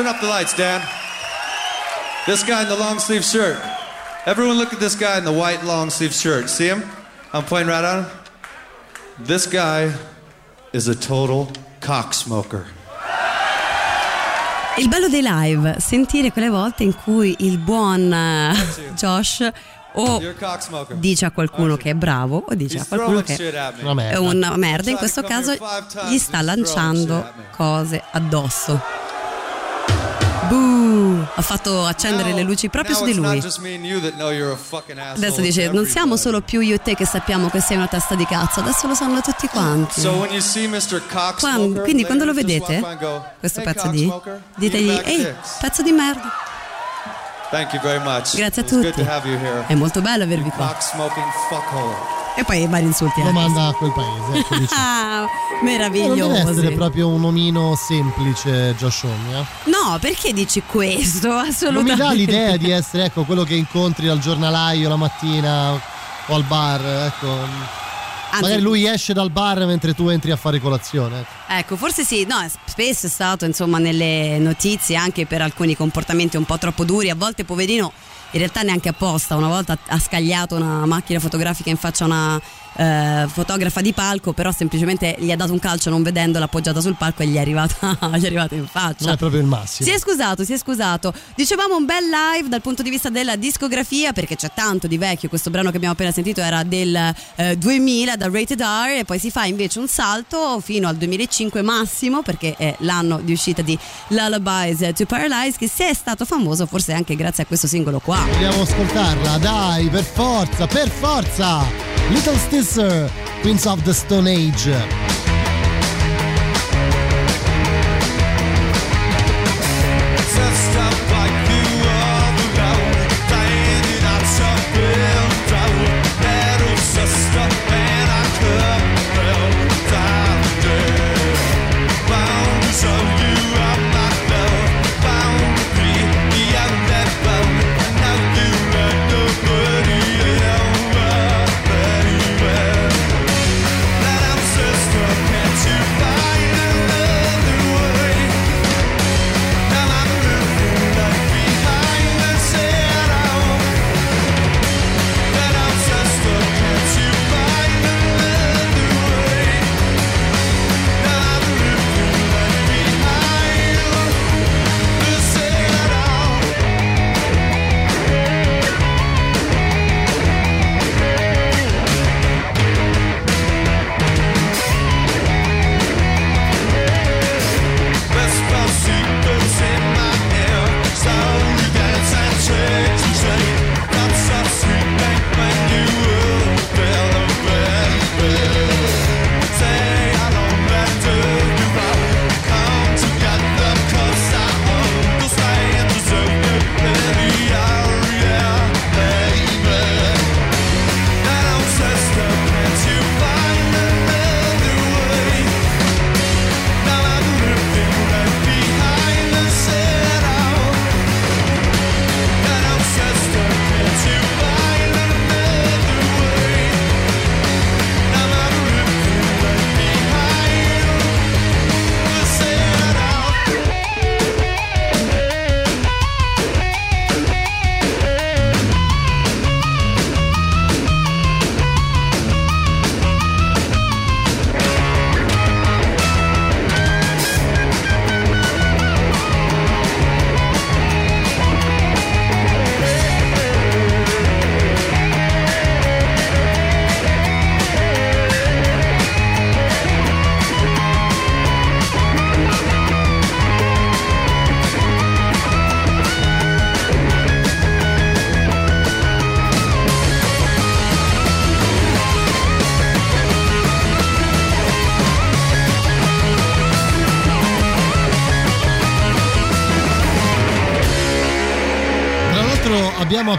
R: Turn up the lights, Dan. This guy in the long sleeve shirt. Everyone look at this guy in the white long sleeve shirt. See him? I'm pointing right at him. This guy is a total cock smoker.
D: Il bello dei live, sentire quelle volte in cui il buon eh, Josh o
R: cocksmoker.
D: dice a qualcuno che è bravo o dice a qualcuno che è una merda, in questo caso gli sta lanciando cose addosso. Buh, ha fatto accendere le luci proprio su di lui. Adesso dice, non siamo
R: everybody."
D: solo più io e te che sappiamo che sei una testa di cazzo, adesso lo sanno tutti quanti. Quando- quindi quando lo vedete, questo
R: "Hey,
D: pezzo di, ditegli, ehi,
R: dicks."
D: pezzo di merda. Grazie a tutti. È molto bello avervi qua. E poi vari insulti.
C: Lo
D: anche.
C: manda a quel paese. Ecco, dice.
D: Ah,
C: Non deve essere
D: meraviglioso.
C: proprio un omino semplice, Homme, eh?
D: No, perché dici questo?
C: Non
D: Assolutamente.
C: mi dà l'idea di essere ecco, quello che incontri al giornalaio la mattina o al bar. Ecco.
D: Anzi-
C: Magari lui esce dal bar mentre tu entri a fare colazione. ecco.
D: Ecco, forse sì, no, spesso è stato insomma nelle notizie anche per alcuni comportamenti un po' troppo duri, a volte poverino in realtà neanche apposta, una volta ha scagliato una macchina fotografica in faccia a una eh, fotografa di palco, però semplicemente gli ha dato un calcio non vedendola appoggiata sul palco e gli è arrivata, gli è arrivata in faccia.
C: Non è proprio il massimo.
D: Si è scusato, si è scusato. Dicevamo un bel live dal punto di vista della discografia perché c'è tanto di vecchio. Questo brano che abbiamo appena sentito era del eh, 2000 da Rated R e poi si fa invece un salto fino al 2005 massimo perché è l'anno di uscita di Lullabies to Paralyze che se è stato famoso forse anche grazie a questo singolo qua.
C: Vogliamo ascoltarla? Dai, per forza, per forza! Little Stisser, uh, Queens of the Stone Age.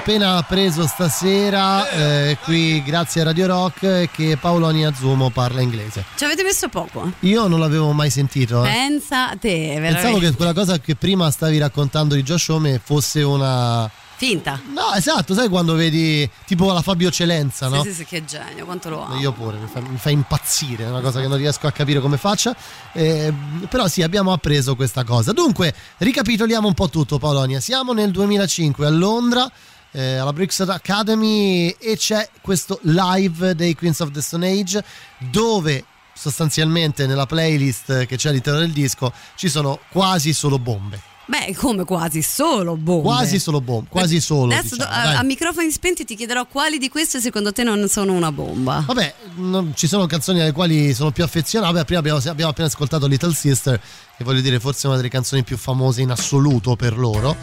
C: Appena preso stasera eh, qui grazie a Radio Rock che Paolo Aniazzumo parla inglese.
D: Ci avete messo poco? eh?
C: Io non l'avevo mai sentito. eh.
D: Pensa te, veramente.
C: Pensavo che quella cosa che prima stavi raccontando di Josh Homme fosse una...
D: Finta.
C: No, esatto, sai quando vedi tipo la Fabio Celenza, no?
D: Sì, sì, sì, che genio, quanto lo amo.
C: Io pure, mi fa, mi fa impazzire, è una cosa che non riesco a capire come faccia. Eh, però sì, abbiamo appreso questa cosa. Dunque, ricapitoliamo un po' tutto, Paolonia. Siamo nel 2005 a Londra. Eh, alla Brixton Academy e c'è questo live dei Queens of the Stone Age dove sostanzialmente nella playlist che c'è all'interno del disco ci sono quasi solo bombe
D: Beh, come quasi solo bombe.
C: Quasi solo bombe, quasi solo.
D: Adesso
C: diciamo,
D: a, a microfoni spenti ti chiederò quali di queste secondo te non sono una bomba.
C: Vabbè, non- ci sono canzoni alle quali sono più affezionato. Vabbè, prima abbiamo, abbiamo appena ascoltato Little Sister, che voglio dire forse è una delle canzoni più famose in assoluto per loro.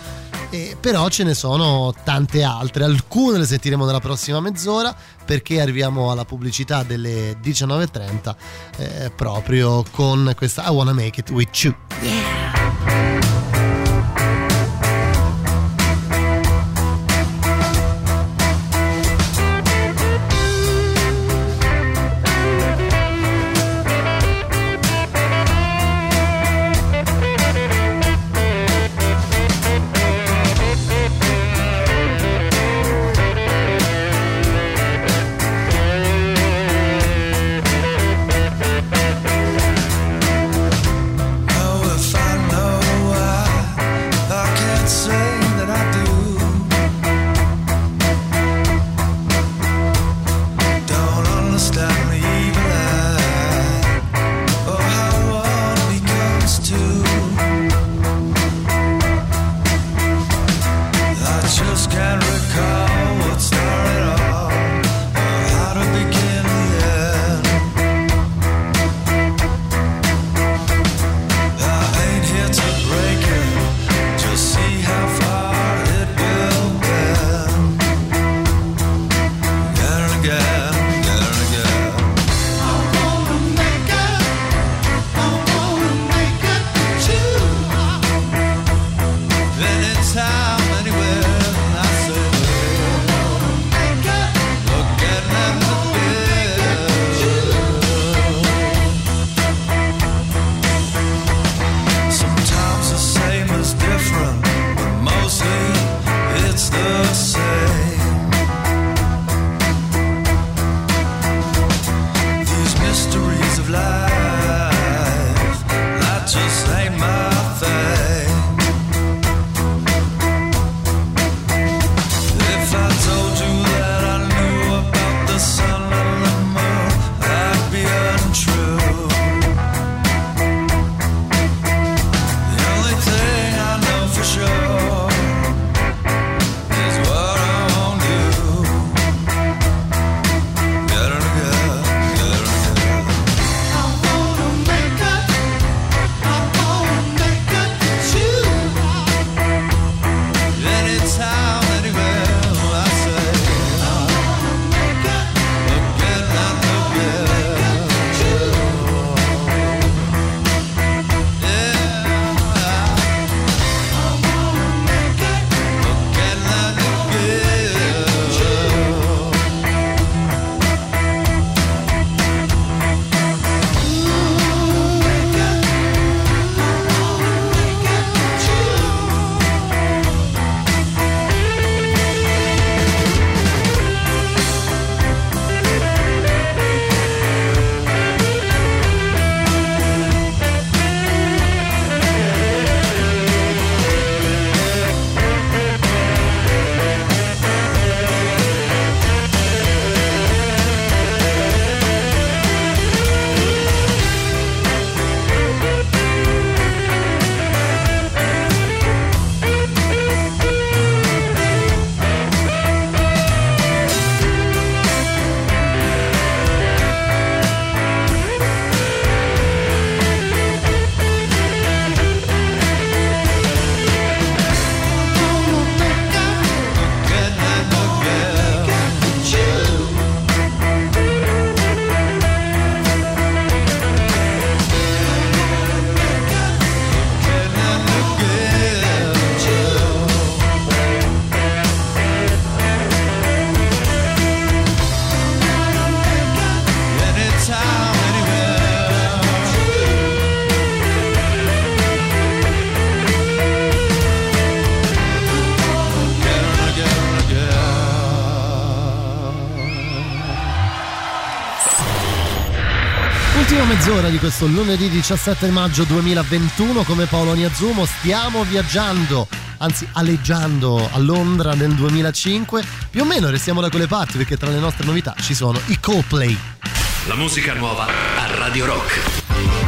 C: E però ce ne sono tante altre. Alcune le sentiremo nella prossima mezz'ora perché arriviamo alla pubblicità delle 19.30 eh, proprio con questa I Wanna Make It With You.
J: Oh,
C: mezz'ora di questo lunedì 17 maggio 2021 come Paolo Niazzumo stiamo viaggiando, anzi aleggiando a Londra nel 2005, più o meno restiamo da quelle parti perché tra le nostre novità ci sono i Coldplay.
K: La musica nuova a Radio Rock.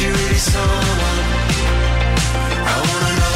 E: You're really someone I wanna know.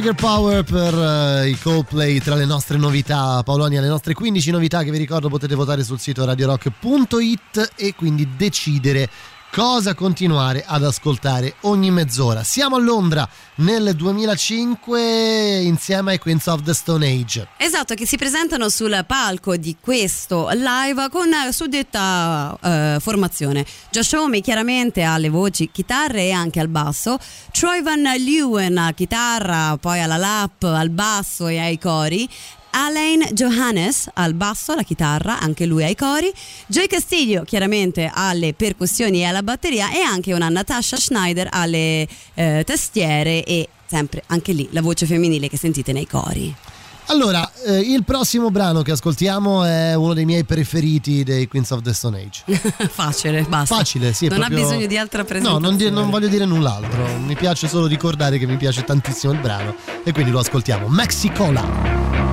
C: Tiger Power per eh, i Coldplay tra le nostre novità. Paolonia, le nostre 15 novità che vi ricordo potete votare sul sito radiorock.it e quindi decidere cosa continuare ad ascoltare ogni mezz'ora. Siamo a Londra nel 2005 insieme ai Queens of the Stone Age.
D: Esatto, che si presentano sul palco di questo live con suddetta eh, formazione. Josh Homme chiaramente alle voci, chitarre e anche al basso, Troy Van Leeuwen a chitarra, poi alla lap, al basso e ai cori, Alain Johannes al basso, alla chitarra, anche lui ai cori, Joy Castillo chiaramente alle percussioni e alla batteria e anche una Natasha Schneider alle eh, tastiere e sempre anche lì la voce femminile che sentite nei cori.
C: Allora, eh, il prossimo brano che ascoltiamo è uno dei miei preferiti dei Queens of the Stone Age.
D: Facile, basta.
C: Facile, sì.
D: Non
C: proprio-
D: ha bisogno di altra
C: No,
D: presentazione.
C: non, di- non voglio dire null'altro. Mi piace solo ricordare che mi piace tantissimo il brano e quindi lo ascoltiamo. Mexicola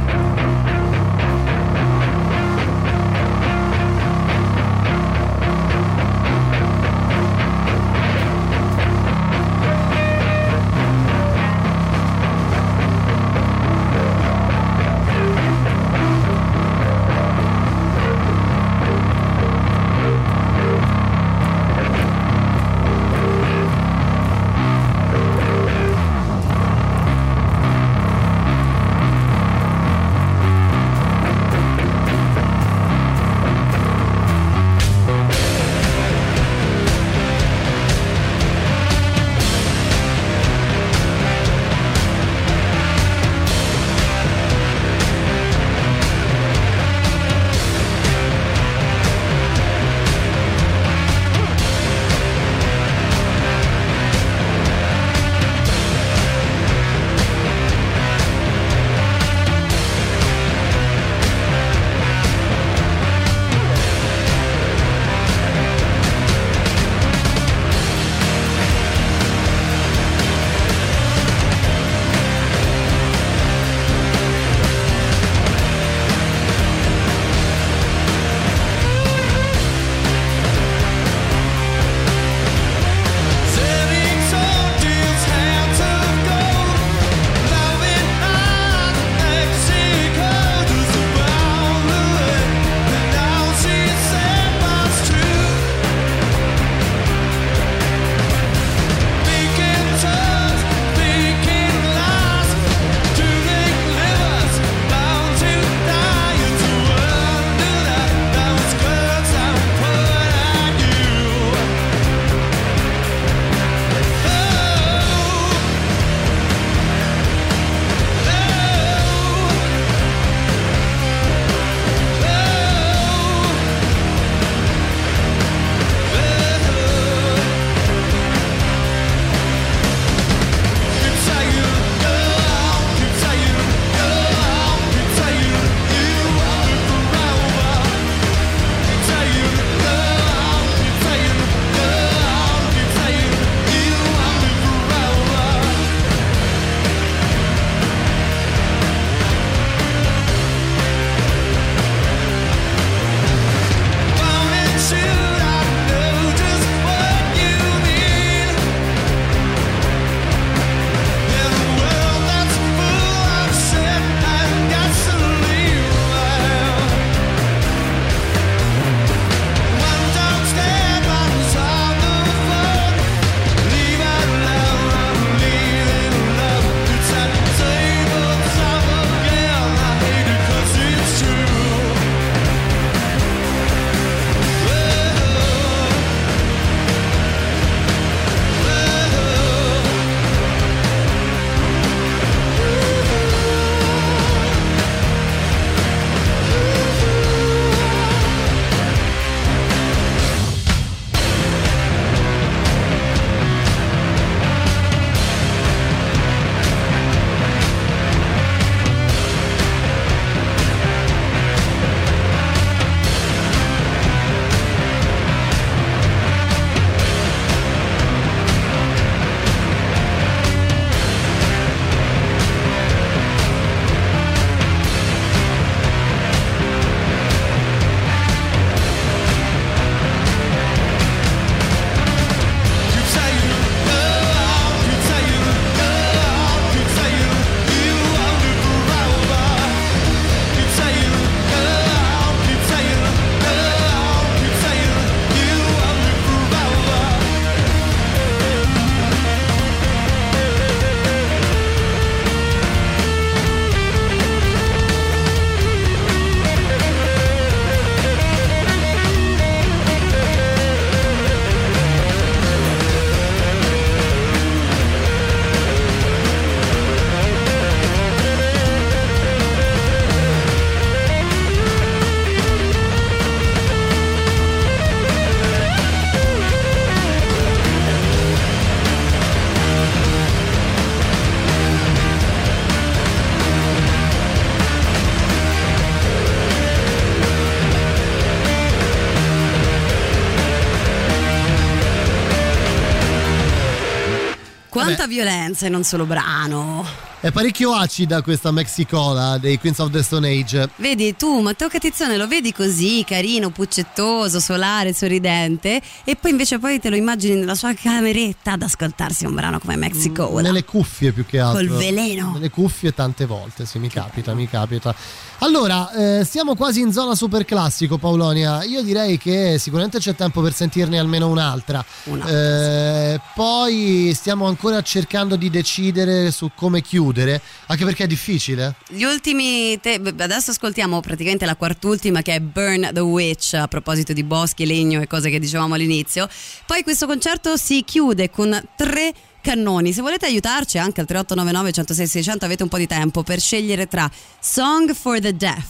D: Quanta violenza in un solo brano.
J: È parecchio acida questa Mexicola dei Queens of the Stone Age.
D: Vedi tu, Matteo Catizzone lo vedi così, carino, puccettoso, solare, sorridente e poi invece poi te lo immagini nella sua cameretta ad ascoltarsi un brano come Mexico.
J: Nelle cuffie più che altro.
D: Col veleno.
J: Nelle cuffie tante volte, sì, mi capita, mi capita. Allora, eh, siamo quasi in zona super classico, Paolonia. Io direi che sicuramente c'è tempo per sentirne almeno un'altra. Eh, poi stiamo ancora cercando di decidere su come chiudere, anche perché è difficile.
D: Gli ultimi, te- adesso ascoltiamo praticamente la quart'ultima che è Burn the Witch a proposito di boschi, legno e cose che dicevamo all'inizio. Poi questo concerto si chiude con tre cannoni. Se volete aiutarci anche al 3899 106 600 avete un po' di tempo per scegliere tra Song for the Deaf,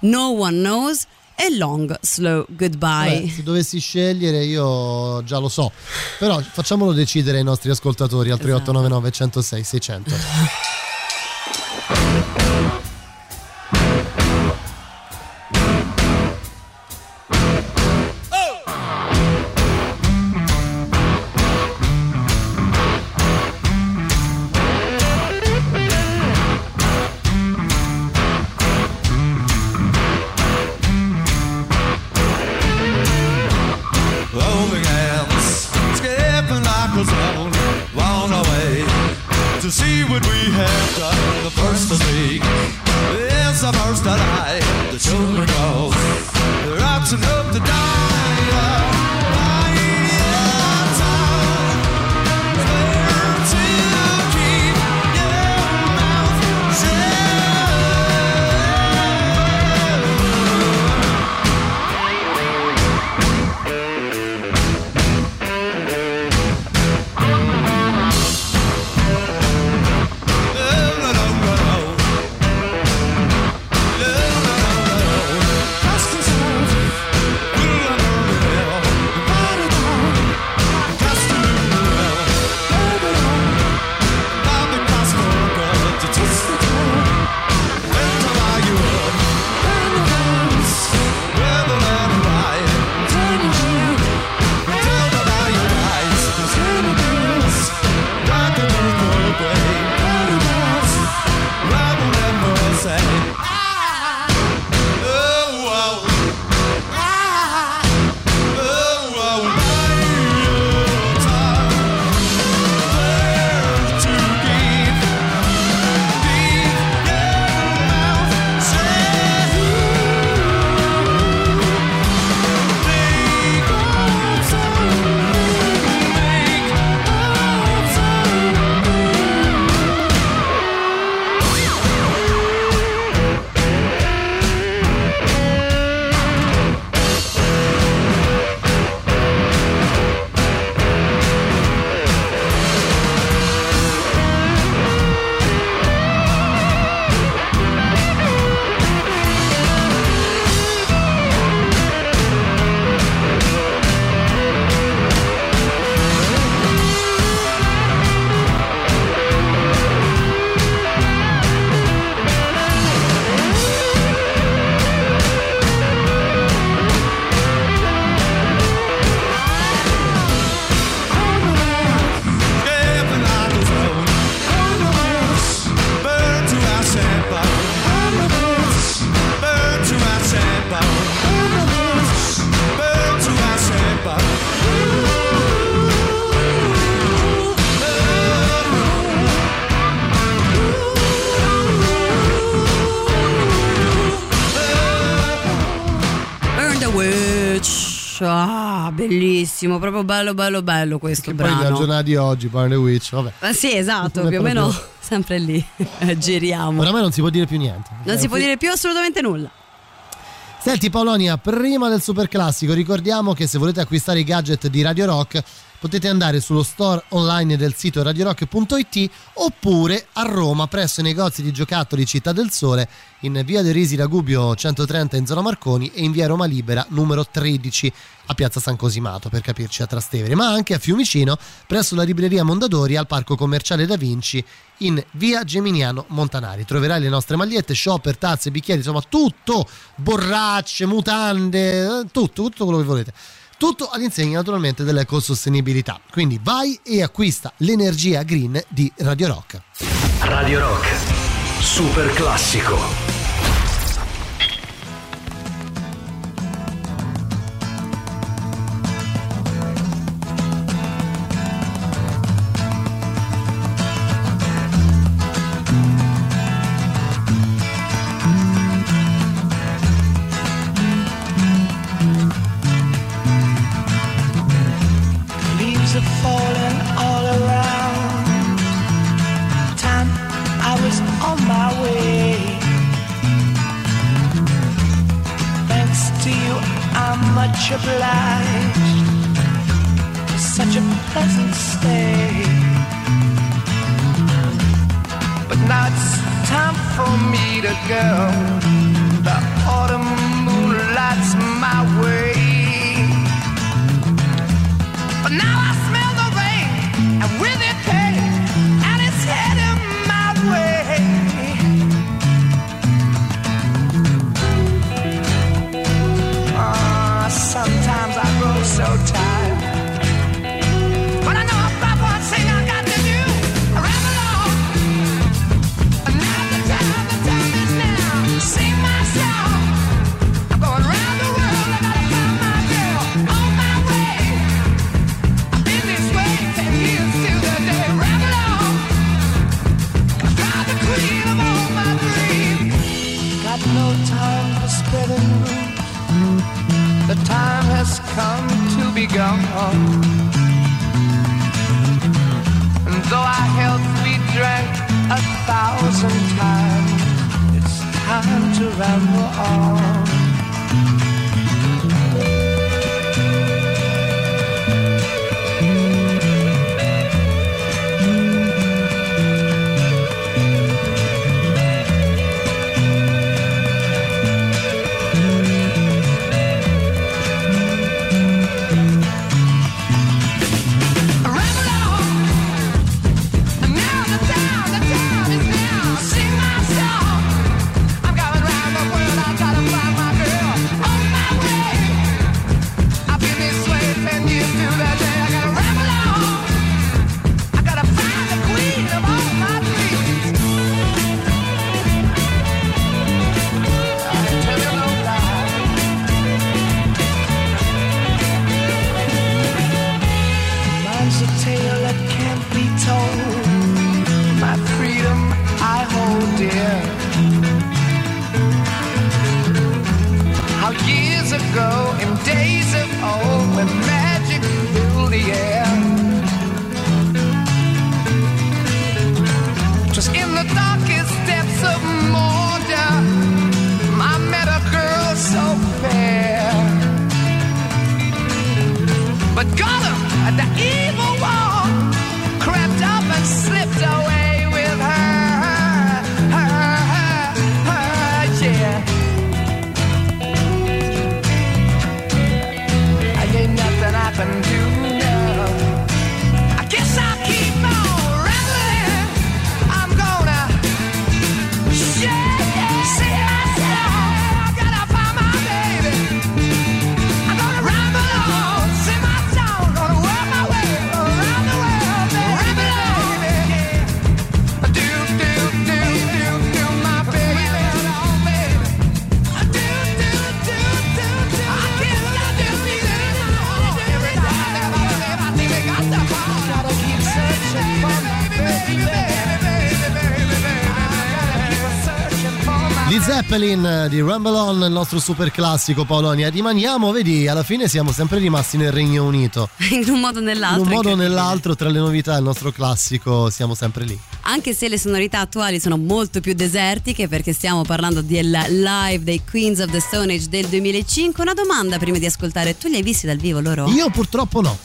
D: No One Knows e Long Slow Goodbye.
J: Vabbè, se dovessi scegliere io già lo so, però facciamolo decidere ai nostri ascoltatori al 3899 106 600.
D: Bellissimo, proprio bello, bello, bello questo
J: Poi la
D: brano.
J: giornata di oggi, the Witch, vabbè.
D: Ma sì, esatto, più o meno
J: proprio-
D: sempre lì. Giriamo.
J: Oramai non si può dire più niente.
D: Non si può dire più assolutamente nulla.
J: Senti Paolonia, prima del super classico ricordiamo che se volete acquistare i gadget di Radio Rock potete andare sullo store online del sito radiorock.it oppure a Roma presso i negozi di giocattoli Città del Sole in via De Risi Ragubio 130 in zona Marconi e in via Roma Libera numero 13 a piazza San Cosimato per capirci a Trastevere, ma anche a Fiumicino presso la libreria Mondadori al parco commerciale Da Vinci in via Geminiano Montanari. Troverai le nostre magliette, shopper, tazze, bicchieri, insomma tutto, borracce, mutande, eh, tutto, tutto quello che volete.
C: Tutto all'insegna naturalmente dell'ecosostenibilità. Quindi vai e acquista l'energia green di Radio Rock.
K: Radio Rock, super classico.
C: Zeppelin di Rumble On, il nostro super classico Polonia. Rimaniamo, vedi, alla fine siamo sempre rimasti nel Regno Unito.
D: In un modo o nell'altro.
C: In un modo o nell'altro, tra le novità, il nostro classico, siamo sempre lì.
D: Anche se le sonorità attuali sono molto più desertiche, perché stiamo parlando del live dei Queens of the Stone Age del 2005, una domanda prima di ascoltare. Tu li hai visti dal vivo loro?
C: Io purtroppo no.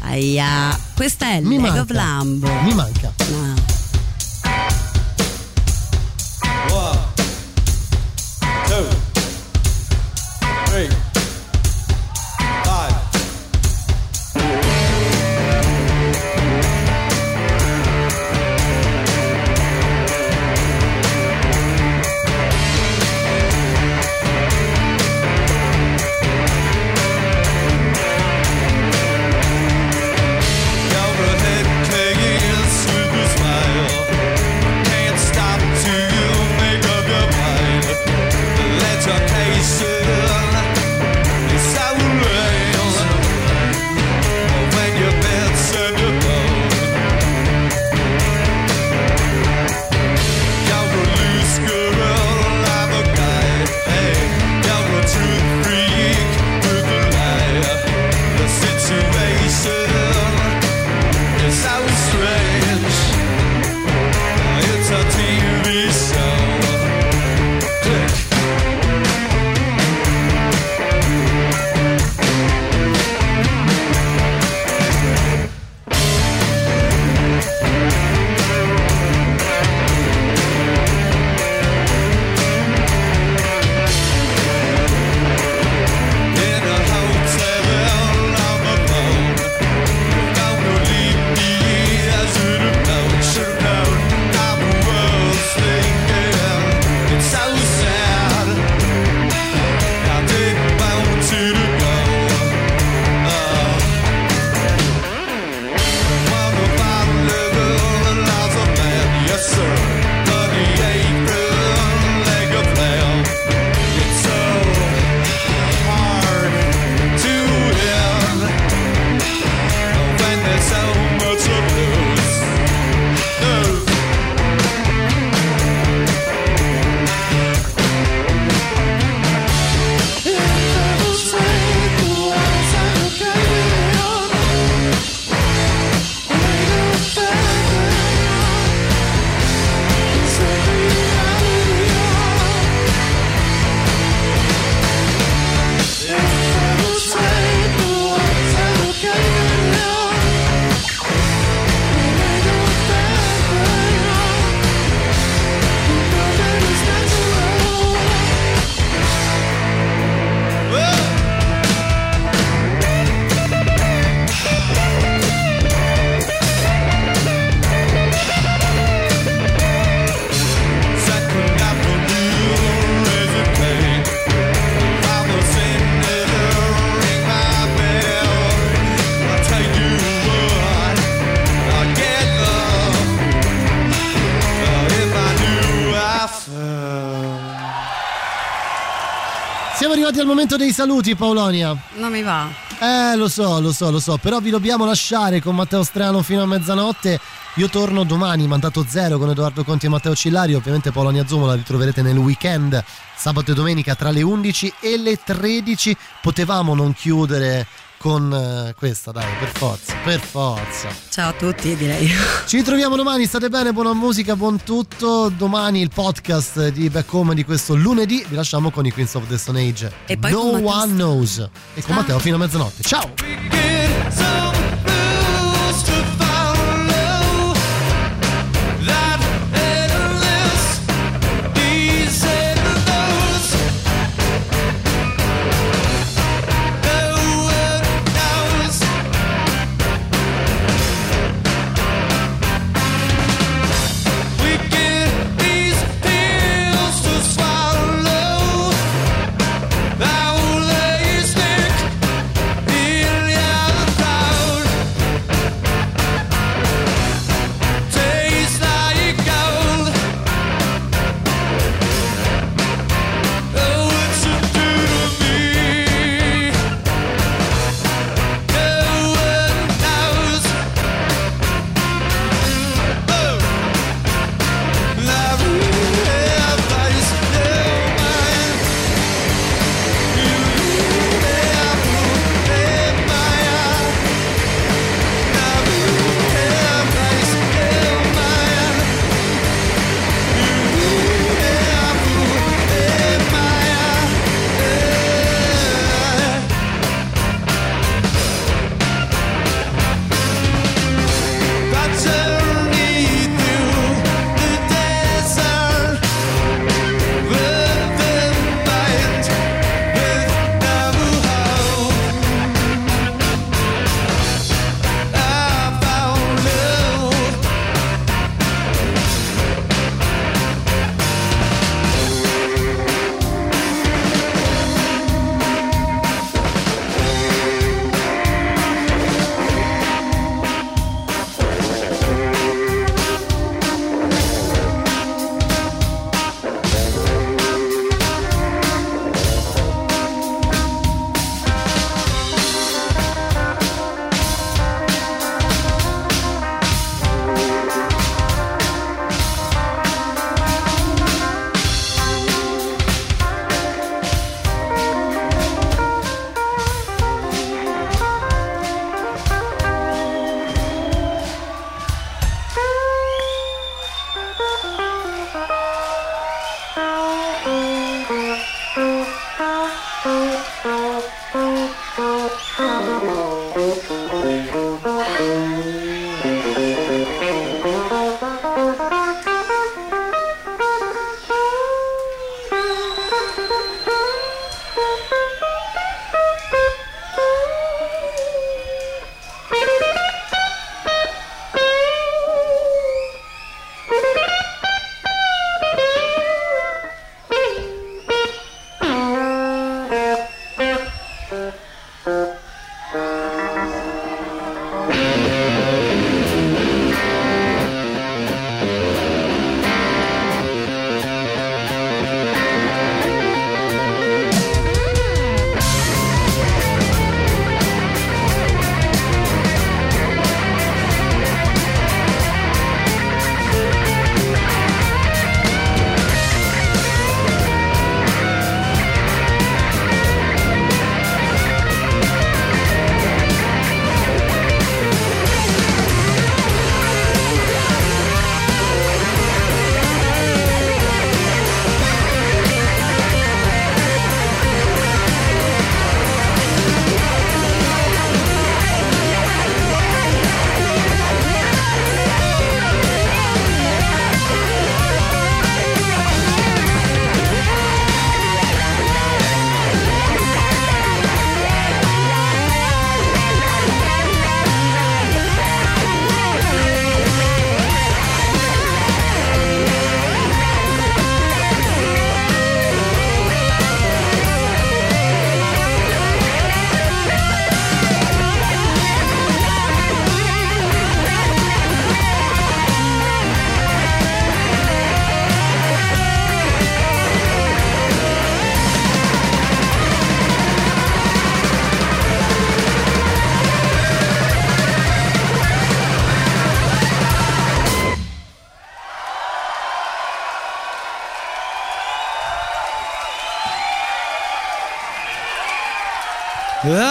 D: Aia, questa è
C: il
D: Leg of Lamb.
C: Mi manca. Momento dei saluti, Paolonia.
D: Non mi va.
C: Eh, lo so, lo so, lo so, però vi dobbiamo lasciare con Matteo Strano fino a mezzanotte. Io torno domani, mandato zero con Edoardo Conti e Matteo Cillari. Ovviamente Polonia Zoom la ritroverete nel weekend, sabato e domenica tra le 11 e le 13. Potevamo non chiudere con eh, questa, dai, per forza, per forza.
D: Ciao a tutti, direi.
C: Ci ritroviamo domani, state bene, buona musica, buon tutto. Domani il podcast di Back Home di questo lunedì. Vi lasciamo con i Queens of the Stone Age.
D: E poi
C: no one knows. E con Matteo fino a mezzanotte. Ciao!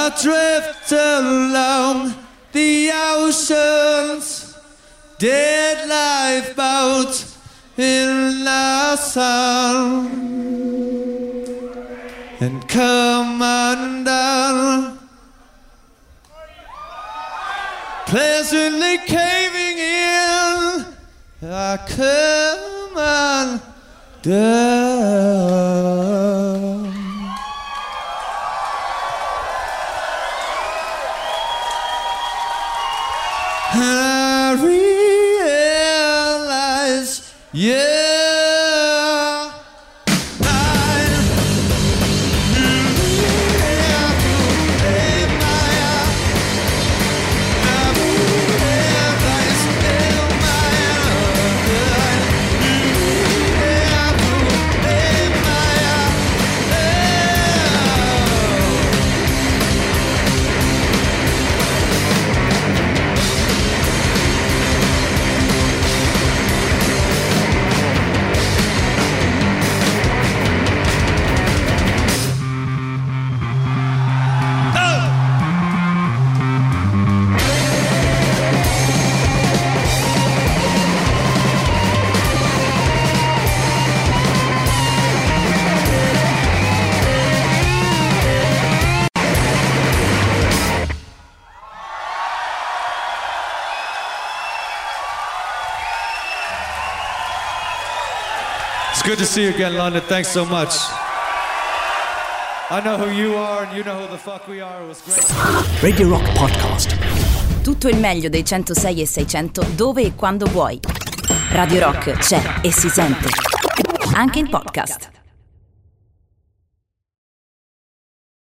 J: Adrift along the oceans, dead lifeboat in the sun, and come undone. Pleasantly caving in, I come undone. Good to see you again, London. Thanks so much. I know who you are, and you know who the fuck we are. It was great.
B: Radio Rock Podcast. Tutto il meglio dei 106 e 600 dove e quando vuoi. Radio Rock c'è e si sente. Anche in podcast.